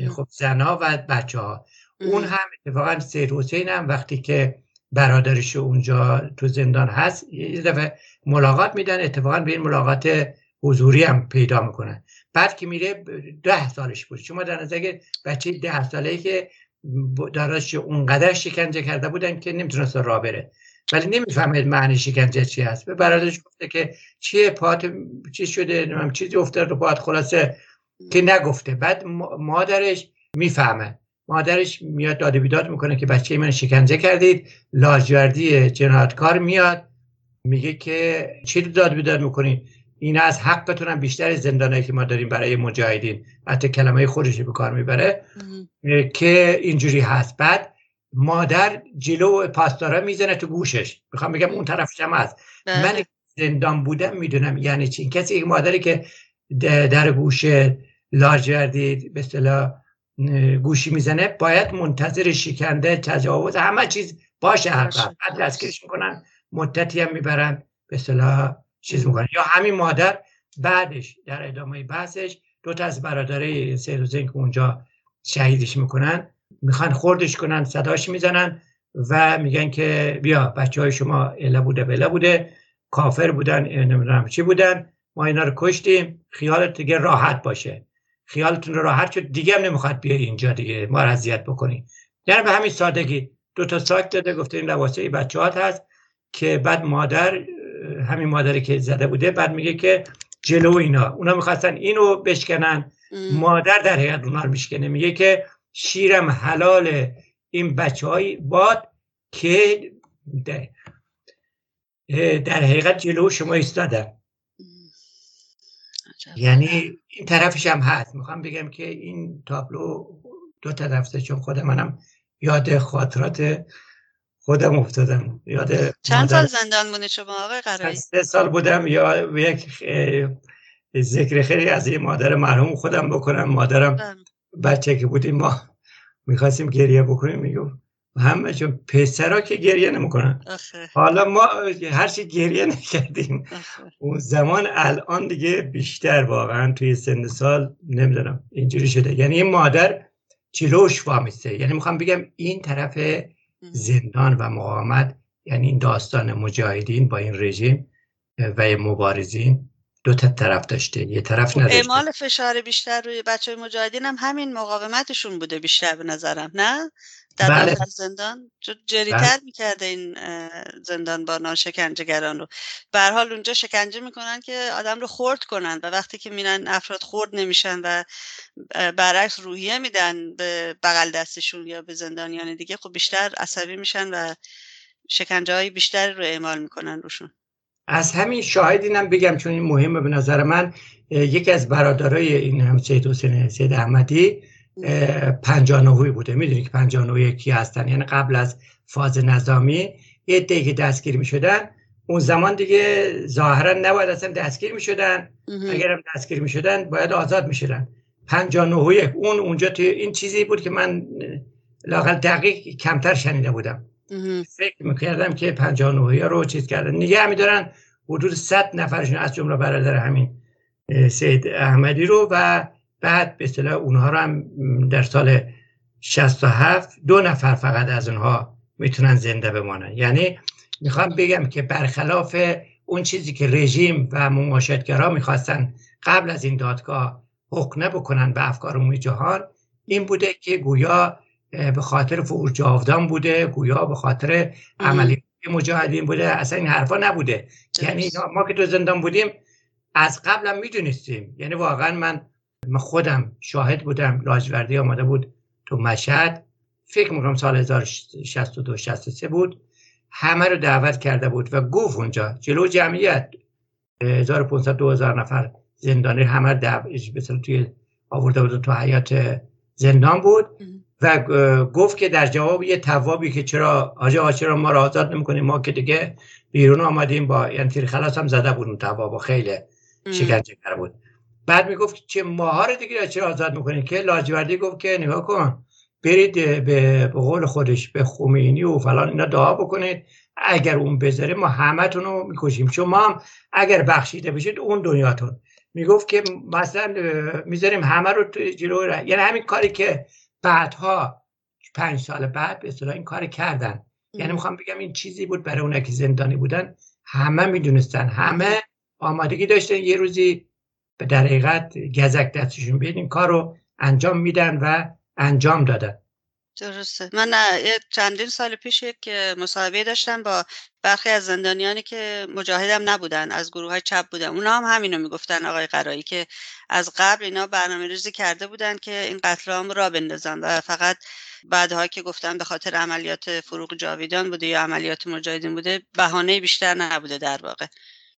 خب زنها و بچه ها اون هم اتفاقا سید حسین هم وقتی که برادرش اونجا تو زندان هست یه دفعه ملاقات میدن. اتفاقا به این ملاقات حضوری هم پیدا می‌کنن. بعد که میره ده سالش بود. شما در نظر بچه ده ساله که داراش اونقدر شکنجه کرده بودن که نمی‌تونست راه بره. ولی نمی‌فهمه معنی شکنجه چی هست. به برادرش گفته که چیه پات چی شده نمیم چیزی افتاد رو پات خلاصه که نگفته. بعد مادرش می‌فهمه. مادرش میاد داد بیداد می‌کنه که بچه من شکنجه کردید. لاجوردی جنایتکار میاد میگه که چی داد بیداد می‌کنید؟ این از حقتون بیشتر زندانه که ما داریم برای مجاهدین. حتی کلمه خودش به کار می‌بره. که اینجوری هست. بعد مادر جلو پاسدارا می‌زنه تو گوشش. می‌خوام بگم اون طرفش هم هست. بله. من زندان بودم می‌دونم یعنی چی. کسی یک مادری که در گوش لاجوردی به اصطلاح گوشی می‌زنه باید منتظر شکنده تجاوز همه چیز باشه هر بعد دستگیرش می‌کنن مدتی هم می‌برن به اصطلاح چیز می‌کنن. یا همین مادر بعدش در ادامه بحثش دو تا از برادرای سید حسین که اونجا شهیدش می‌کنن می‌خوان خوردش کنن صداش می‌زنن و میگن که بیا بچه های شما اله بوده بله بوده کافر بودن نمی‌دونم چی بودن ما اینا رو کشتیم خیالت دیگه راحت باشه. خیالتون راحت شد. دیگه هم نمی‌خواد بیای اینجا دیگه. ما اذیت بکنی. یعنی به همین سادگی دو تا ساک داده گفته این لباسه بچهات هست که بعد مادر همین مادری که زده بوده بعد میگه که جلو اینا. اونا می‌خواستن اینو بشکنن. مادر در حقیقت اونا رو میشکنه. میگه که شیرم حلال این بچه های باد که در حقیقت جلو شما ایستادن. یعنی این طرفش هم هست. می‌خوام بگم که این تابلو دو طرف چون خود منم یاد خاطرات خودم افتادم. یاد چند سال زندان بودی شما آقای قرایی؟ سه سال بودم. یا یک ذکر خیلی از این مادر مرحوم خودم بکنم. مادرم بله. بچه که بودیم ما می‌خواستیم گریه بکنیم. میگو همه چون پسرا که گریه نمی‌کنن. حالا ما هر چی گریه نکردیم. اون زمان الان دیگه بیشتر واقعا توی سن سال نمی‌دونم اینجوری شده. یعنی این مادر جلوش وامیسته یعنی می‌خوام بگم این طرف زندان و مقاومت یعنی این داستان مجاهدین با این رژیم و مبارزین دو تا طرف داشته. یه طرف خب، نداشته. اعمال فشار بیشتر روی بچه مجاهدین هم همین مقاومتشون بوده بیشتر به نظرم نه؟ در بله. زندان جریتر بله. می‌کرده این زندان با شکنجهگران رو به حال اونجا شکنجه می‌کنن که آدم رو خورد کنن و وقتی که میرن افراد خورد نمیشن و برعکس روحیه میدن به بغل دستشون یا به زندانیان دیگه خب بیشتر عصبی میشن و شکنجه های بیشتر رو اعمال می‌کنن روشون از همین شاهد اینم بگم چون این مهمه به نظر من یکی از برادرای این هم سید حسین سید احمدی پنجانوهوی بوده. می‌دونی که پنجانوهوی کی هستن. یعنی قبل از فاز نظامی یه که دستگیر می‌شدن اون زمان دیگه ظاهرا نباید اصلا دستگیر می‌شدن. اگرم دستگیر می‌شدن باید آزاد می‌شدن. یک. اون اونجا توی این چیزی بود که من لاقل دقیق کمتر شنیده بودم. فکر می‌کردم که پنجانوهی رو چیز کردن. نگه میدارن حدود 100 نفرشون از جمله برادر همین سید احمدی رو و بعد به اصطلاح اونها رو هم در سال 67 دو نفر فقط از اونها می‌تونن زنده بمانن. یعنی می‌خوام بگم که برخلاف اون چیزی که رژیم و مماشدگرا می‌خواستن قبل از این دادگاه حکم بکنن به افکار عمومی جهان این بوده که گویا به خاطر فور جاودان بوده گویا به خاطر عملیات مجاهدین بوده اصلا این حرفا نبوده. یعنی ما که تو زندان بودیم از قبلم می‌دونستیم. یعنی واقعا من من خودم شاهد بودم لاجوردی آمده بود تو مشهد. فکر می‌کنم سال 1062 63 بود. همه رو دعوت کرده بود و گفت اونجا جلو جمعیت. 1500 2000 نفر زندانی همه دعوت توی آورده بود تو حیات زندان بود. و گفت که در جواب یه توابی که چرا آجا چرا ما را آزاد نمی‌کنیم؟ ما که دیگه بیرون آمدیم با یعنی تیر خلاص هم زده بود اون تواب خیلی شکنجه بود. بعد می‌گفت چه ماها رو دیگه چرا آزاد می‌کنید که لاجوردی گفت که نگاه کن برید به قول خودش به خمینی و فلان اینا دعا بکنید. اگر اون بذاره ما همتون رو می‌کشیم. چون ما هم اگر بخشیده بشید اون دنیاتون. می‌گفت که مثلا می‌ذاریم همه رو جلو یعنی همین کاری که بعدها پنج سال بعد به اصطلاح این کار کردن. یعنی می‌خوام بگم این چیزی بود برای اون که زندانی بودن. همه می‌دونستن. همه آمادگی داشتن. یه روزی در حقیقت گزک دستشون بیاد این انجام میدن و انجام دادن. درسته. من چندین سال پیش یک مصاحبه داشتم با برخی از زندانیانی که مجاهدم نبودن از گروه های چپ بودن. اونا هم همینو می‌گفتن آقای قرایی که از قبل اینا برنامه ریزی کرده بودن که این قتل عام را بندازن و فقط بعدها که گفتن به خاطر عملیات فروغ جاویدان بوده یا عملیات مجاهدین بوده بهانه بیشتر نبوده در واقع.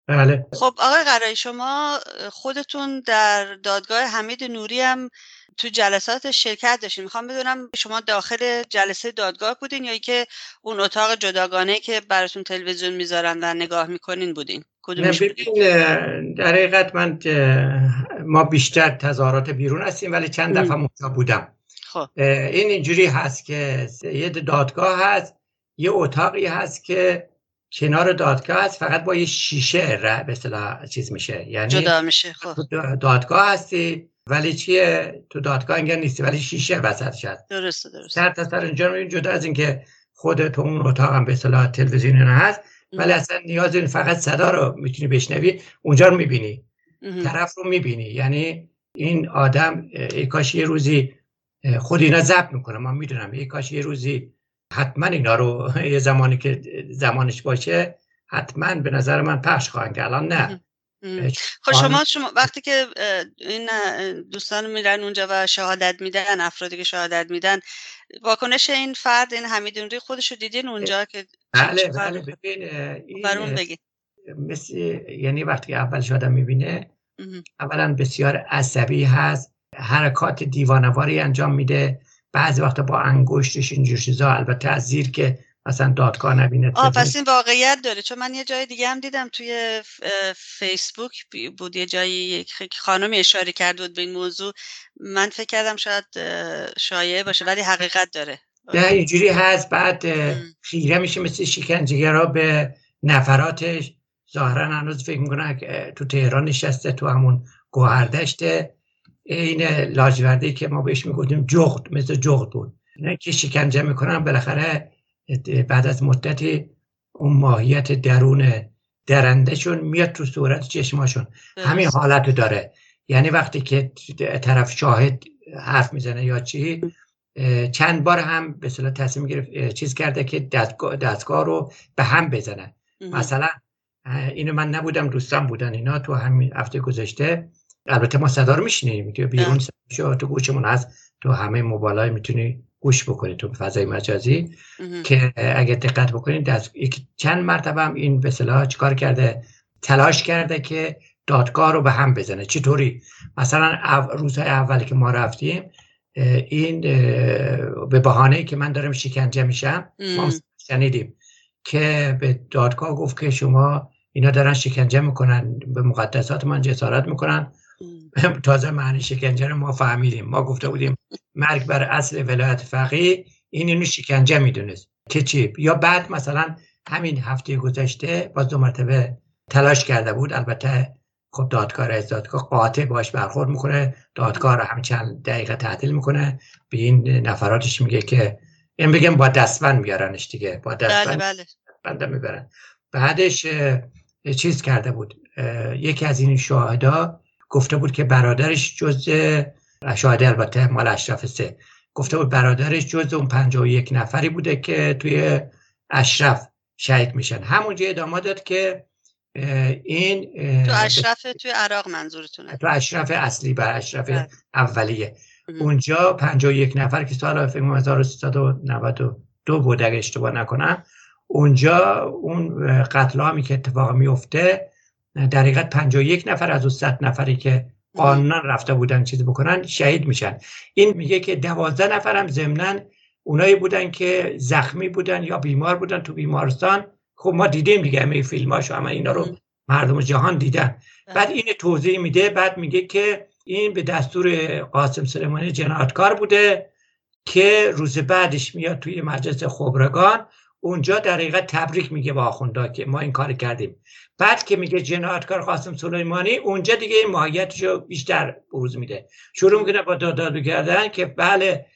بله. خب آقای قرایی شما خودتون در دادگاه حمید نوری هم تو جلسات شرکت داشتین. می‌خوام بدونم شما داخل جلسه دادگاه بودین یا که اون اتاق جداگانه که براتون تلویزیون می‌ذارن و نگاه می‌کنین بودین؟ کدومش در حقیقت من ما بیشتر تظاهرات بیرون هستیم ولی چند دفعه اونجا بودم. خب. این اینجوری هست که یه دادگاه هست یه اتاقی هست که کنار دادگاه هست فقط با یه شیشه به اصطلاح چیز میشه. یعنی جدا میشه خب. دادگاه هستی ولی چیه؟ تو دادگاه انگار نیستی ولی شیشه وسط شد درسته درسته. سر تا سر اینجا جدا از اینکه خود تو اون اتاق هم به اصطلاح تلویزیون هست ولی اصلا نیاز این فقط صدا رو می‌تونی بشنوی اونجا رو می‌بینی. طرف رو می‌بینی. یعنی این آدم ای کاش یه روزی خود اینا ضبط می‌کنه من می‌دونم. ای کاش یه روزی حتما اینا رو یه زمانی که زمانش باشه حتما به نظر من پخش خواهند که الان نه. خب شما شما وقتی که این دوستان میرن اونجا و شهادت میدن افرادی که شهادت میدن واکنش این فرد این حمیدونری خودش رو دیدین اونجا که بله بله. ببین برون بگید مثل یعنی وقتی اول شده می‌بینه اولا بسیار عصبی هست حرکات دیوانواری انجام میده. بعضی وقت با انگشتش اینجور چیزا البته از زیر که مثلا دادگاه نبینه آه پس این واقعیت داره. چون من یه جای دیگه هم دیدم توی فیسبوک بود یه جایی یک خانمی اشاره کرد بود به این موضوع. من فکر کردم شاید شایعه باشه ولی حقیقت داره. نه اینجوری هست. بعد خیره میشه مثل شکنجهگرا به نفراتش. ظاهرا هنوز فکر می‌کنه تو تهران نشسته تو همون گوهردشته. این لاجوردی که ما بهش می‌گفتیم جغد مثل جغد بود. نه که شکنجه می‌کنن بالاخره بعد از مدتی اون ماهیت درون درندهشون میاد تو صورت چشماشون همین حالت داره. یعنی وقتی که طرف شاهد حرف می‌زنه یا چی چند بار هم به صلاح تصمیم گرفت چیز کرده که دستگاه, دستگاه رو به هم بزنه. مثلا اینو من نبودم دوستان بودن اینا تو همین هفته گذشته. البته ما صدا رو میشنیم تو بیرون تو گوشمون هست. تو همه موبایل می‌تونی گوش بکنید تو فضای مجازی. که اگه دقت بکنید از چند مرتبه هم این به صلاح چیکار کرده؟ تلاش کرده که دادگاه رو به هم بزنه. چطوری؟ مثلا روزهای اولی که ما رفتیم این به بهانه که من دارم شکنجه میشم ما شنیدیم که به دادگاه گفت که شما اینا دارن شکنجه می‌کنن به مقدسات من جسارت می‌کنن. تازه معنی شکنجه رو ما فهمیدیم. ما گفته بودیم مرگ بر اصل ولایت فقیه این اینو شکنجه می‌دونست. که چی؟ یا بعد مثلا همین هفته گذشته باز دو مرتبه تلاش کرده بود. البته خب دادگاه از دادگاه قاطع باش برخورد می‌کنه. دادگاه رو هم چند دقیقه تعطیل می‌کنه. به این نفراتش میگه که این بگم با دستبند میارنش دیگه. با دستبند بله. بله. می‌برن. بعدش چیز کرده بود. یکی از این شاهدا گفته بود که برادرش جز شاهده البته مال اشرف سه. گفته بود برادرش جز اون و یک نفری بوده که توی اشرف شهید میشن. همونجا ادامه داد که این تو اشرف توی عراق منظورتونه. تو اشرف اصلی بر اشرف بله. اولیه. اونجا یک نفر که سال 1392 بود اگه اشتباه نکنم اونجا اون قتل همی که اتفاق میفته در حقیقت یک نفر از اون 100 نفری که قانونا رفته بودن چیزی بکنن شهید میشن. این میگه که دوازده نفر هم ضمنا اونایی بودن که زخمی بودن یا بیمار بودن تو بیمارستان. خب ما دیدیم دیگه همه فیلماشو همه اینا رو مردم جهان دیدن. بله. بعد این توضیح میده بعد میگه که این به دستور قاسم سلیمانی جنایتکار بوده که روز بعدش میاد توی مجلس خبرگان اونجا در حقیقت تبریک میگه با آخوندا که ما این کار کردیم. بعد که میگه جنایتکار قاسم سلیمانی اونجا دیگه این ماهیتشو بیشتر بروز میده. شروع می‌کنه با داد کردن که بله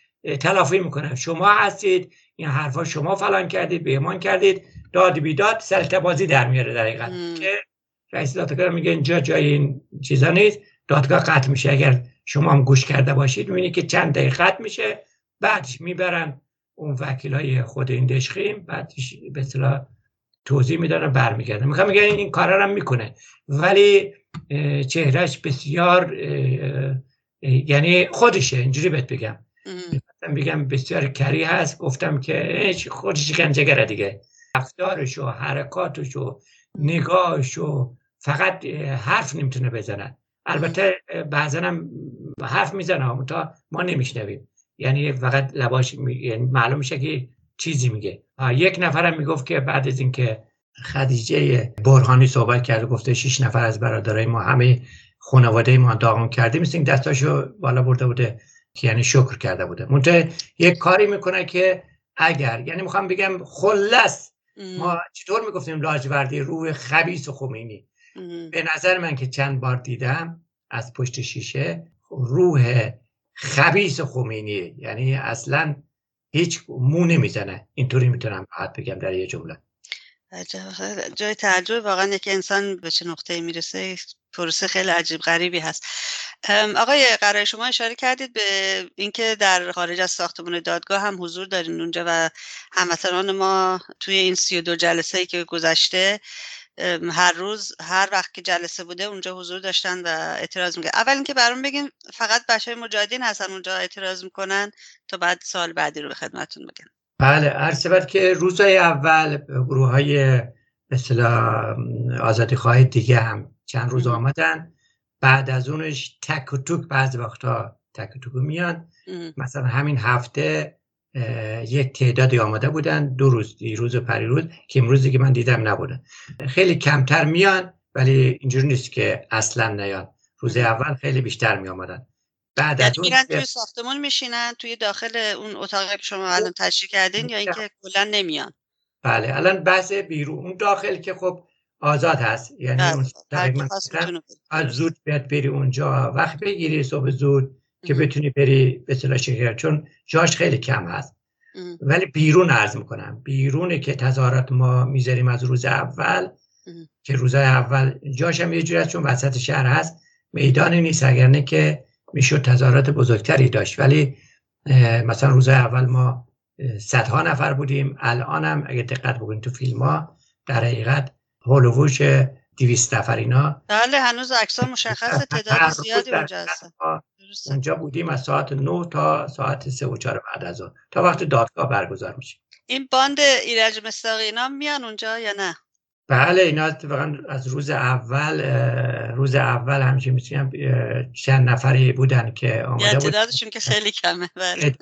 تلافی می‌کنه. شما هستید این حرفا شما فلان کردید به ایمان کردید. داد بیداد سلطه بازی در میاره در حقیقت که رئیس دادگاه میگه اینجا جای این چیزا نیست. دادگاه قطع میشه. اگر شما هم گوش کرده باشید می‌بینید که چند دقیقه قطع میشه. بعدش می‌برن اون وکیل های خود این دشخیم بعدش به اصطلاح توضیح میدن و برمیگردن می‌خوام میگن این کارا هم می‌کنه. ولی چهرهش بسیار یعنی خودشه. اینجوری بهت بگم. بگم بسیار کری هست. گفتم که خودش کنجگره دیگه. رفتارش و حرکاتش و نگاهش و فقط حرف نمی‌تونه بزنن البته بعضا هم حرف می‌زنه. تا ما نمیشنویم. یعنی فقط لباش یعنی معلوم میشه که چیزی میگه. یک نفرم می‌گفت که بعد از اینکه خدیجه برهانی صحبت کرده گفته شش نفر از برادرای ما همه خانواده ما داغون کردیم مثل دستاشو بالا برده بوده که یعنی شکر کرده بوده. منتها یک کاری می‌کنه که اگر یعنی می‌خوام بگم خلص ما چطور می‌گفتیم لاجوردی روح خبیس و خمینی؟ به نظر من که چند بار دیدم از پشت شیشه روح خبیس خمینی. یعنی اصلا هیچ مو نمی‌زنه. اینطوری می‌تونم راحت بگم در یه جمله. جای تعجب واقعا که انسان به چه نقطه می‌رسه؟ پروسه خیلی عجیب غریبی هست. آقای قرار شما اشاره کردید به اینکه در خارج از ساختمان دادگاه هم حضور دارین اونجا و هموطنان ما توی این سی و دو جلسه ای که گذشته هر روز هر وقت که جلسه بوده اونجا حضور داشتن و اعتراض می‌کنن اول اینکه برام بگین فقط بچه مجاهدین هستن اونجا اعتراض می‌کنن تا بعد سال بعدی رو به خدمتتون بگن بله عرض که روزهای اول گروه های مثلا آزادی خواهی دیگه هم چند روز آمدن. بعد از اونش تک و توک بعض وقتا تک و توک میان. مثلا همین هفته یک تعدادی آمده بودن دو روز دیروز و پریروز که امروزی که من دیدم نبودن. خیلی کمتر میان ولی اینجوری نیست که اصلا نیان. روز اول خیلی بیشتر می آمدن بعد از یعنی میرن توی ساختمون میشینن توی داخل اون اتاقی که شما الان تشریح کردین یا اینکه کلا نمیان؟ بله الان بحث بیرون اون داخل که خب آزاد هست. یعنی بله. از زود بیاد بری اونجا وقت بگیری صبح زود. که بتونی بری به صلاح شکر چون جاش خیلی کم هست. ولی بیرون عرض می‌کنم. بیرونه که تظاهرات ما می‌ذاریم از روز اول که روزای اول جاش هم یه جوری چون وسط شهر هست. میدانی نیست اگر نه که می‌شد تظاهرات بزرگتری داشت. ولی مثلا روزای اول ما صدها نفر بودیم. الان هم اگه دقت بکنید تو فیلم ها در حقیقت هولووش دیویست نفر اینا. بله هنوز اکسا مشخص تعداد زیادی اونجا هستن اونجا بودیم از ساعت 9 تا ساعت 3 و 4 بعد از اون تا وقت دادگاه برگزار میشه. این باند ایرج مستاقی اینا میان اونجا یا نه؟ بله اینا واقعا از روز اول روز اول همیشه می‌تونم چند نفری بودن که آمده بود که خیلی کمه بله.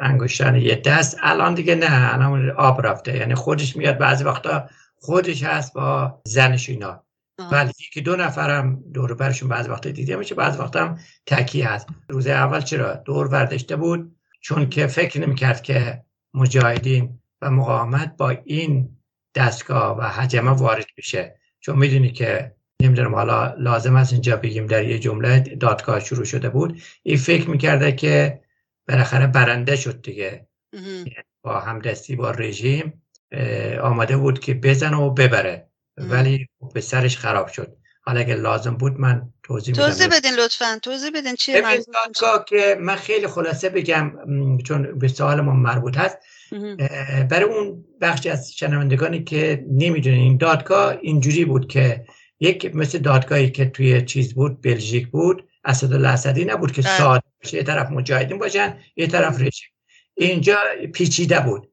انگشتان یه دست. الان دیگه نه الان آب رفته. یعنی خودش میاد بعضی وقتا خودش هست با زنش اینا. ولی یکی دو نفرم دور برشون بعض وقت دیده میشه بعض وقت هم تکی هست. روز اول چرا؟ دور برداشته بود چون که فکر نمی‌کرد که مجاهدین و مقاومت با این دستگاه و حجمه وارد میشه. چون می‌دونی که نمی‌دونم حالا لازم است اینجا بگیم در یه جمله دادگاه شروع شده بود. این فکر می‌کرده که بالاخره برنده شد دیگه. با همدستی با رژیم آماده بود که بزنه و ببره. ولی به سرش خراب شد. حالا اگه لازم بود من توضیح توضیح بدین لطفا. توضیح بدین چیه دادگاه که من خیلی خلاصه بگم چون به سوال ما مربوط هست. برای اون بخش از شنوندگانی که نمی‌دونن این دادگاه اینجوری بود که یک مثل دادگاهی که توی چیز بود بلژیک بود اسد اسدی نبود که بله. ساده یه طرف مجاهدین باشن یه طرف رژیم. اینجا پیچیده بود.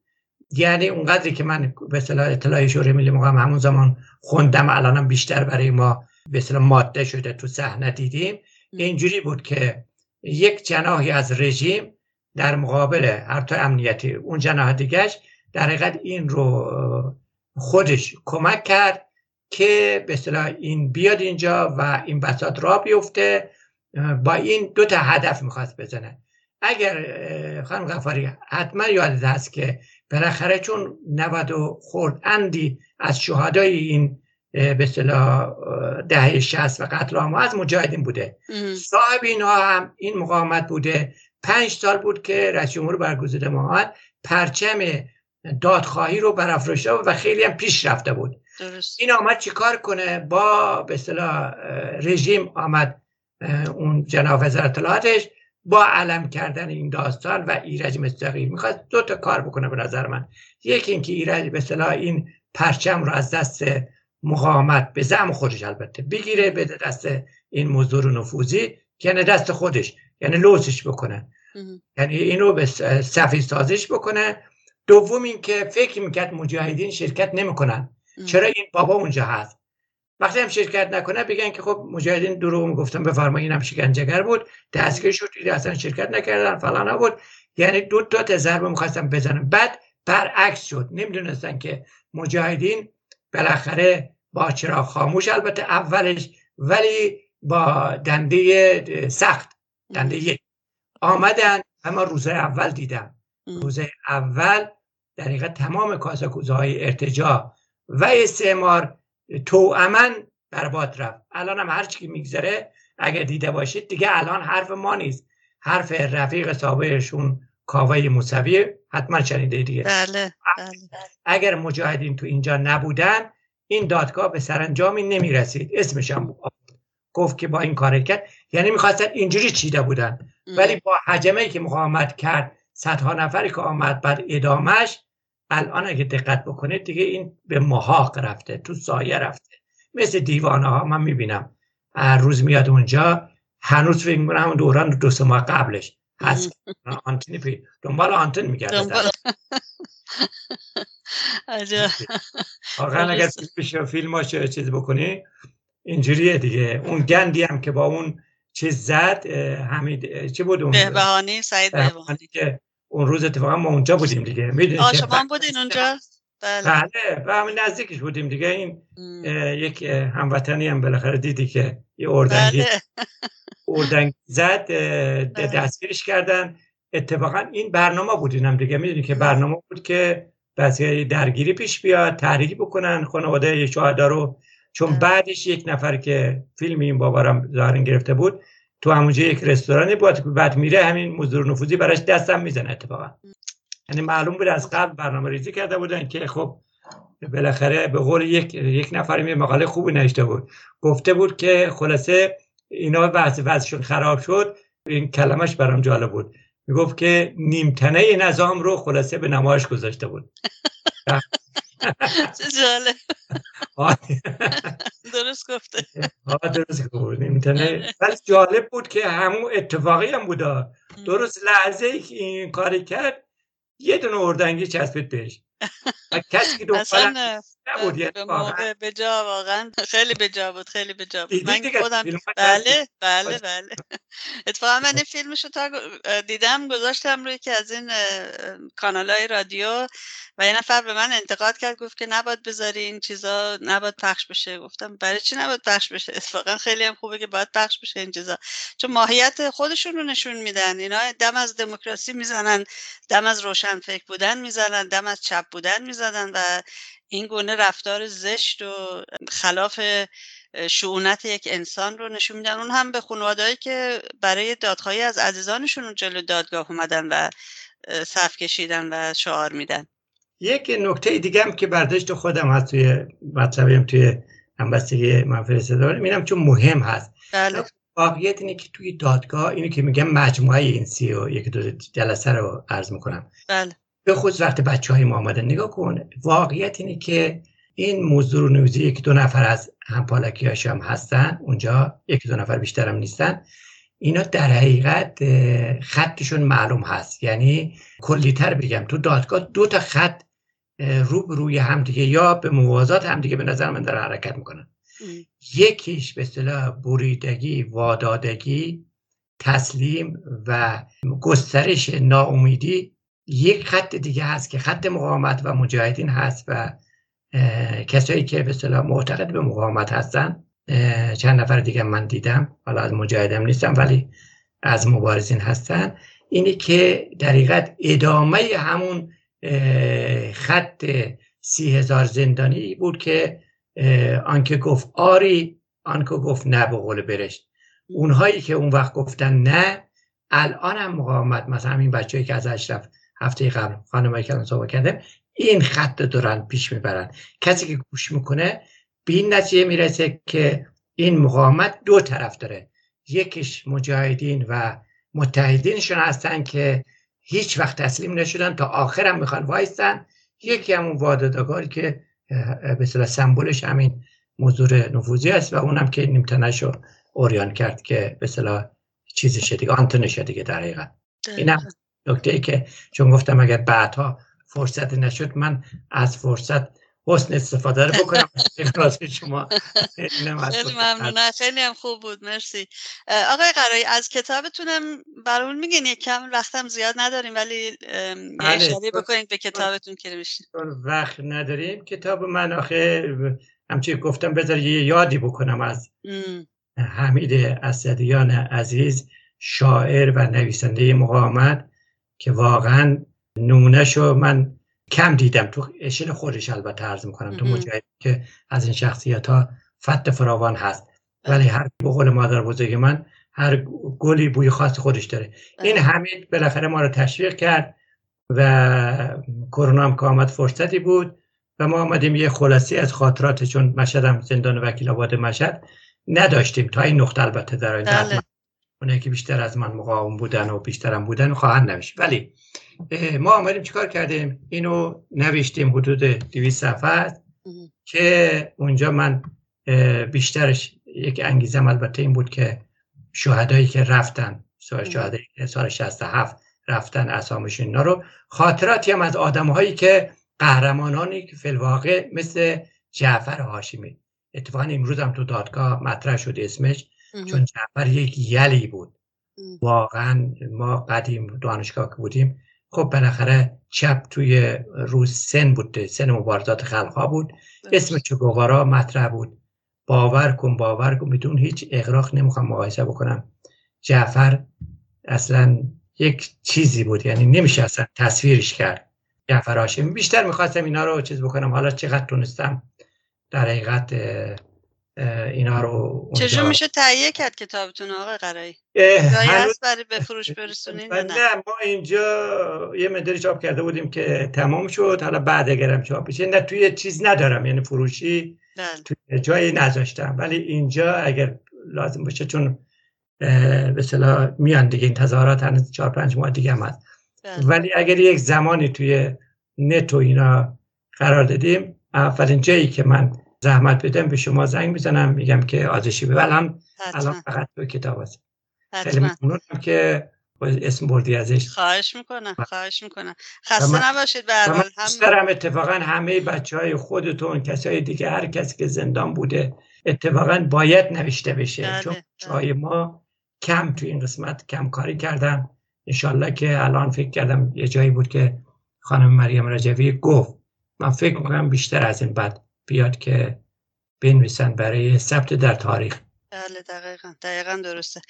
یعنی اونقدری که من به اصطلاح اطلاع شورای ملی مقام همون زمان خوندم الانم بیشتر برای ما به اصطلاح ماده شده تو صحنه دیدیم. اینجوری بود که یک جناحی از رژیم در مقابل هر تا امنیتی اون جناح دیگهش در حقیقت این رو خودش کمک کرد که به اصطلاح این بیاد اینجا و این بساط را بیفته. با این دو تا هدف می‌خواست بزنه. اگر خانم غفاری حتما یادت هست که بالاخره چون 90 خورد اندی از شهدای این به اصطلاح دهه 60 و قتل عام از مجاهدین بوده. صاحب اینها هم این مقاومت بوده. پنج سال بود که رئیس جمهور برگزیده محمد پرچم دادخواهی رو برافراشته و خیلی هم پیش رفته بود. درست. این آمد چیکار کنه؟ با به اصطلاح رژیم آمد اون جناب وزارت اطلاعاتش. با علم کردن این داستان و ایرج مستقی می‌خواد دو تا کار بکنه به نظر من. یکی اینکه ایرج به اصطلاح این پرچم رو از دست مقاومت به زعم خودش البته بگیره به دست این مزدور نفوذی که یعنی دست خودش یعنی لوسش بکنه. یعنی اینو به صفی سازش بکنه. دوم اینکه فکر می‌کرد مجاهدین شرکت نمی‌کنن. چرا این بابا اونجا هست؟ وقتی هم شرکت نکنه بگن که خب مجاهدین دروغ می‌گفتن بفرمایید اینم شکنجهگر بود. دستگیر شد اصلا شرکت نکردن فلان بود یعنی دو تا ضربه می‌خواستن بزنن. بعد برعکس شد. نمی‌دونستن که مجاهدین بالاخره با چرا خاموش البته اولش ولی با دنده سخت دنده یک. آمدن اما روزهای اول دیدم روزهای اول در تمام کاساکوزه های ارتجا و استعمار تو امن برباد رفت. الان هم هرچی که میگذره اگر دیده باشید دیگه الان حرف ما نیست. حرف رفیق سابقشون کاوه موسوی حتما شنیده دیگه. بله, بله. اگر مجاهدین تو اینجا نبودن این دادگاه به سرانجامی نمی‌رسید. اسمش هم گفت که با این کار کرد. یعنی می‌خواستن اینجوری چیده بودن. ولی با حجمه که مقاومت کرد صدها نفری که آمد بعد ادامش الان اگه دقت بکنید دیگه این به محاق رفته تو سایه رفته. مثل دیوانه ها من می‌بینم هر روز میاد اونجا هنوز فکر می‌کنم همون دوران دو سه ماه قبلش. هست. آنتنی پی دنبال آنتن میگرده واقعا اگر فیلم چیز بکنی اینجوریه دیگه. اون گندی هم که با اون چیز زد حمید چی بود اون؟ بهبهانی سعید بهبهانی. که اون روز اتفاقا ما اونجا بودیم دیگه. می‌دونید شما بودین اونجا؟ بله. بله و همین نزدیکش بودیم دیگه. این یک هموطنی هم بالاخره دیدی که یه اردنگی بله. اردنگ زد بله. دستگیرش کردن. اتفاقا این برنامه بود اینم دیگه. می‌دونی که برنامه بود که بعضی درگیری پیش بیاد تحریکی بکنن. خانواده شهدا رو چون بعدش یک نفر که فیلم این بابارم ظاهرا گرفته بود تو همونجا یک رستورانی بود بعد میره همین مزدور نفوذی براش دستم می‌زنه اتفاقا. یعنی معلوم بود از قبل برنامه ریزی کرده بودن که خب بالاخره به قول یک یک نفر می مقاله خوبی نوشته بود. گفته بود که خلاصه اینا وضع وضعشون خراب شد این کلمش برام جالب بود. می‌گفت که نیمتنه نظام رو خلاصه به نمایش گذاشته بود. جالب. درست گفته. درست گفته ولی جالب بود که همون اتفاقی هم بودا درست لحظه ای که این کاری کرد یه دونه اردنگی چسبید بهش. کسی که نبود یعنی به به جا واقعا. خیلی به جا بود خیلی به جا بود. من خودم بله بله بله. اتفاقا من این فیلمشو تا دیدم گذاشتم روی که از این کانال های رادیو و یه نفر به من انتقاد کرد گفت که نباید بذاری این چیزا نباید پخش بشه. گفتم برای چی نباید پخش بشه؟ اتفاقا خیلی هم خوبه که باید پخش بشه این چیزا. چون ماهیت خودشون رو نشون میدن. اینا دم از دموکراسی می‌زنن دم از روشن فکر بودن می‌زنن دم از چپ بودن می‌زنن و این گونه رفتار زشت و خلاف شعونت یک انسان رو نشون میدن اون هم به خانوادهایی که برای دادخواهی از عزیزانشون جلو دادگاه اومدن و صف کشیدن و شعار میدن یک نکته دیگه هم که برداشت خودم هست توی مطلبیم توی همبستگی من فرستاده اینم چون مهم هست بله. واقعیت اینه که توی دادگاه اینو که میگم مجموعه این سی و یک دو جلسه رو عرض می‌کنم بله. به خود وقت بچه های ما آمدن. نگاه کن واقعیت اینه که این موضوع رو نوزی یکی دو نفر از همپالکی هم هستن اونجا یکی دو نفر بیشتر هم نیستن. اینا در حقیقت خطشون معلوم هست. یعنی کلیتر بگم تو دادگاه دو تا خط رو روی همدیگه یا به موازات همدیگه به نظر من دارن حرکت می‌کنن. یکیش به اصطلاح بریدگی وادادگی تسلیم و گسترش ناامیدی یک خط دیگه هست که خط مقاومت و مجاهدین هست و کسایی که به اصطلاح معتقد به مقاومت هستن. چند نفر دیگه من دیدم. حالا از مجاهدم نیستم ولی از مبارزین هستن. اینی که در ادامه همون خط سی هزار زندانی بود که آنکه گفت آری آنکه گفت نه به قول برشت. اونهایی که اون وقت گفتن نه الان هم مقاومت. مثلا همین بچه‌ای که از اشرف هفته قبل خانم صحبت کردم این خط دارن پیش می‌برن. کسی که گوش می‌کنه به این نتیجه می‌رسه که این مقاومت دو طرف داره. یکیش مجاهدین و متحدینشون هستن که هیچ وقت تسلیم نشدن تا آخرم می‌خوان وایستن. یکی همون وادادگاری که به صلاح سمبولش همین موضوع نفوذی است و اونم که نیمتنش رو اوریان کرد که به صلاح چیزشه دیگه آنتونشه دیگه در حقیقت اینم نکته ای که چون گفتم اگر بعدها فرصت نشد من از فرصت حسن استفاده رو بکنم. شما. خیلی ممنونم خیلی هم خوب بود. مرسی. آقای قرایی از کتابتونم برامون میگین؟ یک کم وقتم زیاد نداریم ولی بله. اشاره بکنید به کتابتون که وقت نداریم کتاب من آخه همچی گفتم بذار یه یادی بکنم از حمید اسدیان عزیز شاعر و نویسنده مقاومت. که واقعا نمونهشو من کم دیدم. تو اشین خودش البته عرض می‌کنم. تو مجاهد که از این شخصیت ها فت فراوان هست. ولی هر به قول مادر بزرگ من هر گلی بوی خاص خودش داره. این بله. حمید بالاخره ما رو تشویق کرد و کرونا هم که آمد فرصتی بود و ما آمدیم یه خلاصی از خاطرات چون مشهد هم زندان وکیل آباد مشهد نداشتیم تا این نقطه البته در این اونه که بیشتر از من مقاوم بودن و بیشترم بودن خواهند نوشت. ولی ما آمدیم چیکار کردیم؟ اینو نوشتیم حدود 200 صفحه که اونجا من بیشترش یک انگیزم البته این بود که شهدایی که رفتن سال شهدایی که سال 67 رفتن اسامشون اینا رو خاطراتی هم از آدم هایی که قهرمانانی که فی مثل جعفر هاشمی. اتفاقا امروز هم تو دادگاه مطرح شد اسمش. چون جعفر یک یلی بود. واقعا ما قدیم دانشگاه که بودیم خب بالاخره چپ توی روز سن بود سن مبارزات خلقها بود. اسم چگوارا مطرح بود. باور کن باور کن بدون هیچ اغراق نمی‌خوام مقایسه بکنم. جعفر اصلا یک چیزی بود یعنی نمیشه اصلا تصویرش کرد. جعفر هاشمی بیشتر می‌خواستم اینا رو چیز بکنم. حالا چقدر تونستم در حقیقت اینا رو چجور میشه تهیه کرد کتابتون آقای قرایی. هست برای به فروش برسونین نه؟ ما اینجا یه مدلی چاپ کرده بودیم که تمام شد. حالا بعد اگرم چاپ بشه نه توی چیز ندارم یعنی فروشی بله. توی جایی نذاشتم. ولی اینجا اگر لازم باشه چون به صلاح میان دیگه این تظاهرات هنوز چهار پنج ماه دیگه هم هست. بله. ولی اگر یک زمانی توی نت و اینا قرار دادیم اولین جایی که من زحمت بدم به شما زنگ می‌زنم میگم که آزشی به هم الان فقط دو کتاب هست. خیلی ممنونم که اسم بردی ازش. خواهش می‌کنم خواهش می‌کنم. خسته نباشید به هم هم اتفاقا همه بچه های خودتون کسای دیگه هر کسی که زندان بوده اتفاقا باید نوشته بشه. بله، چون جای بله. ما کم تو این قسمت کم کاری کردن. انشالله که الان فکر کردم یه جایی بود که خانم مریم رجوی گفت. من فکر می‌کنم بیشتر از این بعد بیاد که بنویسن برای ثبت در تاریخ. بله دقیقا. دقیقا درسته.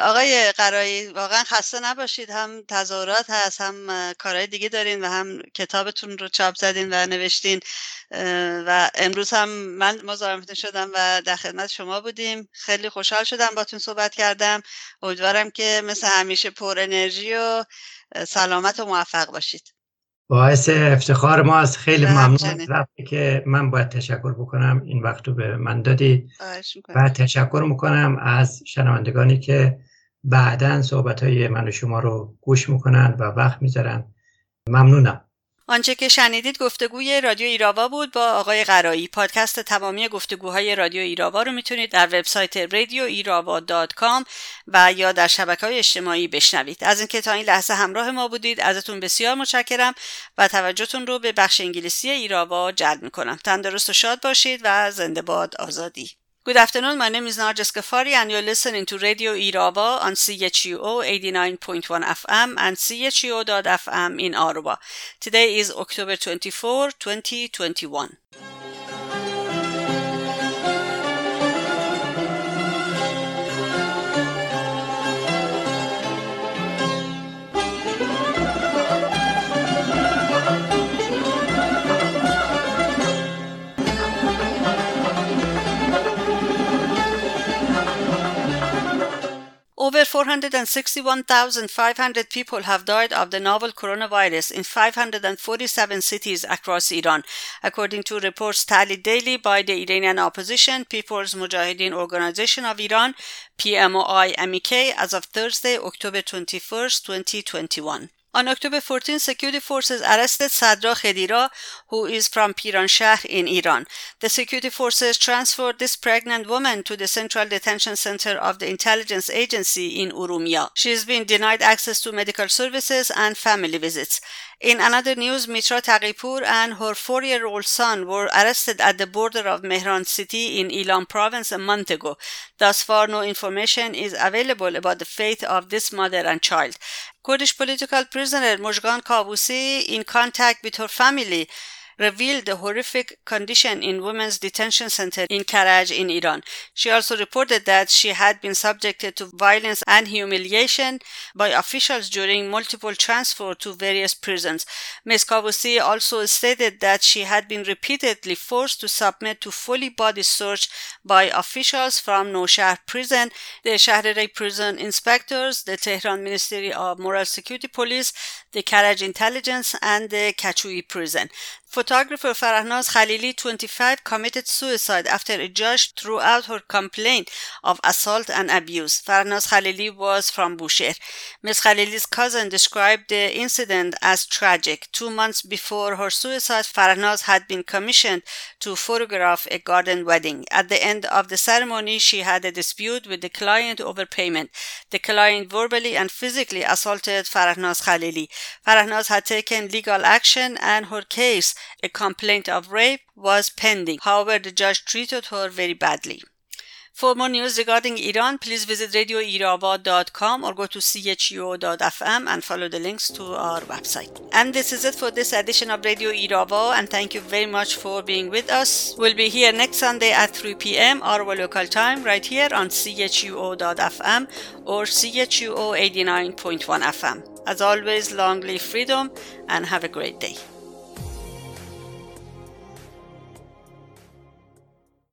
آقای قرایی واقعا خسته نباشید. هم تظاهرات هست هم کارهای دیگه دارین و هم کتابتون رو چاپ زدین و نوشتین. و امروز هم من مزاحمتون شدم و در خدمت شما بودیم. خیلی خوشحال شدم باتون صحبت کردم. امیدوارم که مثل همیشه پر انرژی و سلامت و موفق باشید. باعث افتخار ماست. خیلی ممنون که من باید تشکر بکنم. این وقت رو به من دادی و تشکر می‌کنم از شنوندگانی که بعدا صحبت های من و شما رو گوش می‌کنن و وقت می‌ذارن ممنونم. آنچه که شنیدید گفتگوی رادیو ایراوا بود با آقای قرایی. پادکست تمامی گفتگوهای رادیو ایراوا رو می‌تونید در وبسایت رادیو ایراوا و یا در شبکه های اجتماعی بشنوید. از اینکه تا این لحظه همراه ما بودید ازتون بسیار متشکرم و توجهتون رو به بخش انگلیسی ایراوا جلب می‌کنم. تندرست و شاد باشید و زنده باد آزادی. Good afternoon. My name is Narges Ghaffari, and you're listening to Radio Irava on CHUO 89.1 FM and CHUO.FM in Aruba. Today is October 24, 2021. Over 461,500 people have died of the novel coronavirus in 547 cities across Iran, according to reports tallied daily by the Iranian opposition People's Mujahideen Organization of Iran, PMOI-MEK, as of Thursday, October 21, 2021. On October 14, security forces arrested Sadra Khedira, who is from Piranshah in Iran. The security forces transferred this pregnant woman to the Central Detention Center of the Intelligence Agency in Urumia. She has been denied access to medical services and family visits. In another news, Mitra Taqipur and her four-year-old son were arrested at the border of Mehran city in Ilan province a month ago. Thus far, no information is available about the fate of this mother and child. Kurdish political prisoner Mojgan Kabusi, in contact with her family, revealed the horrific condition in women's detention center in Karaj in Iran. She also reported that she had been subjected to violence and humiliation by officials during multiple transfer to various prisons. Ms. Kabusi also stated that she had been repeatedly forced to submit to fully body search by officials from Noshahr prison, the Shahrari prison inspectors, the Tehran Ministry of Moral Security Police, the Karaj intelligence, and the Kachui prison. Photographer Farahnaz Khalili, 25, committed suicide after a judge threw out her complaint of assault and abuse. Farahnaz Khalili was from Bushehr. Ms. Khalili's cousin described the incident as tragic. Two months before her suicide, Farahnaz had been commissioned to photograph a garden wedding. At the end of the ceremony, she had a dispute with the client over payment. The client verbally and physically assaulted Farahnaz Khalili. Farahnaz had taken legal action and her case a complaint of rape was pending. However, the judge treated her very badly. For more news regarding Iran, please visit radioiraba.com or go to chuo.fm and follow the links to our website. And this is it for this edition of Radio Irava, and thank you very much for being with us. We'll be here next Sunday at 3 p.m. our local time, right here on chuo.fm or chuo 89.1 FM. As always, long live freedom and have a great day.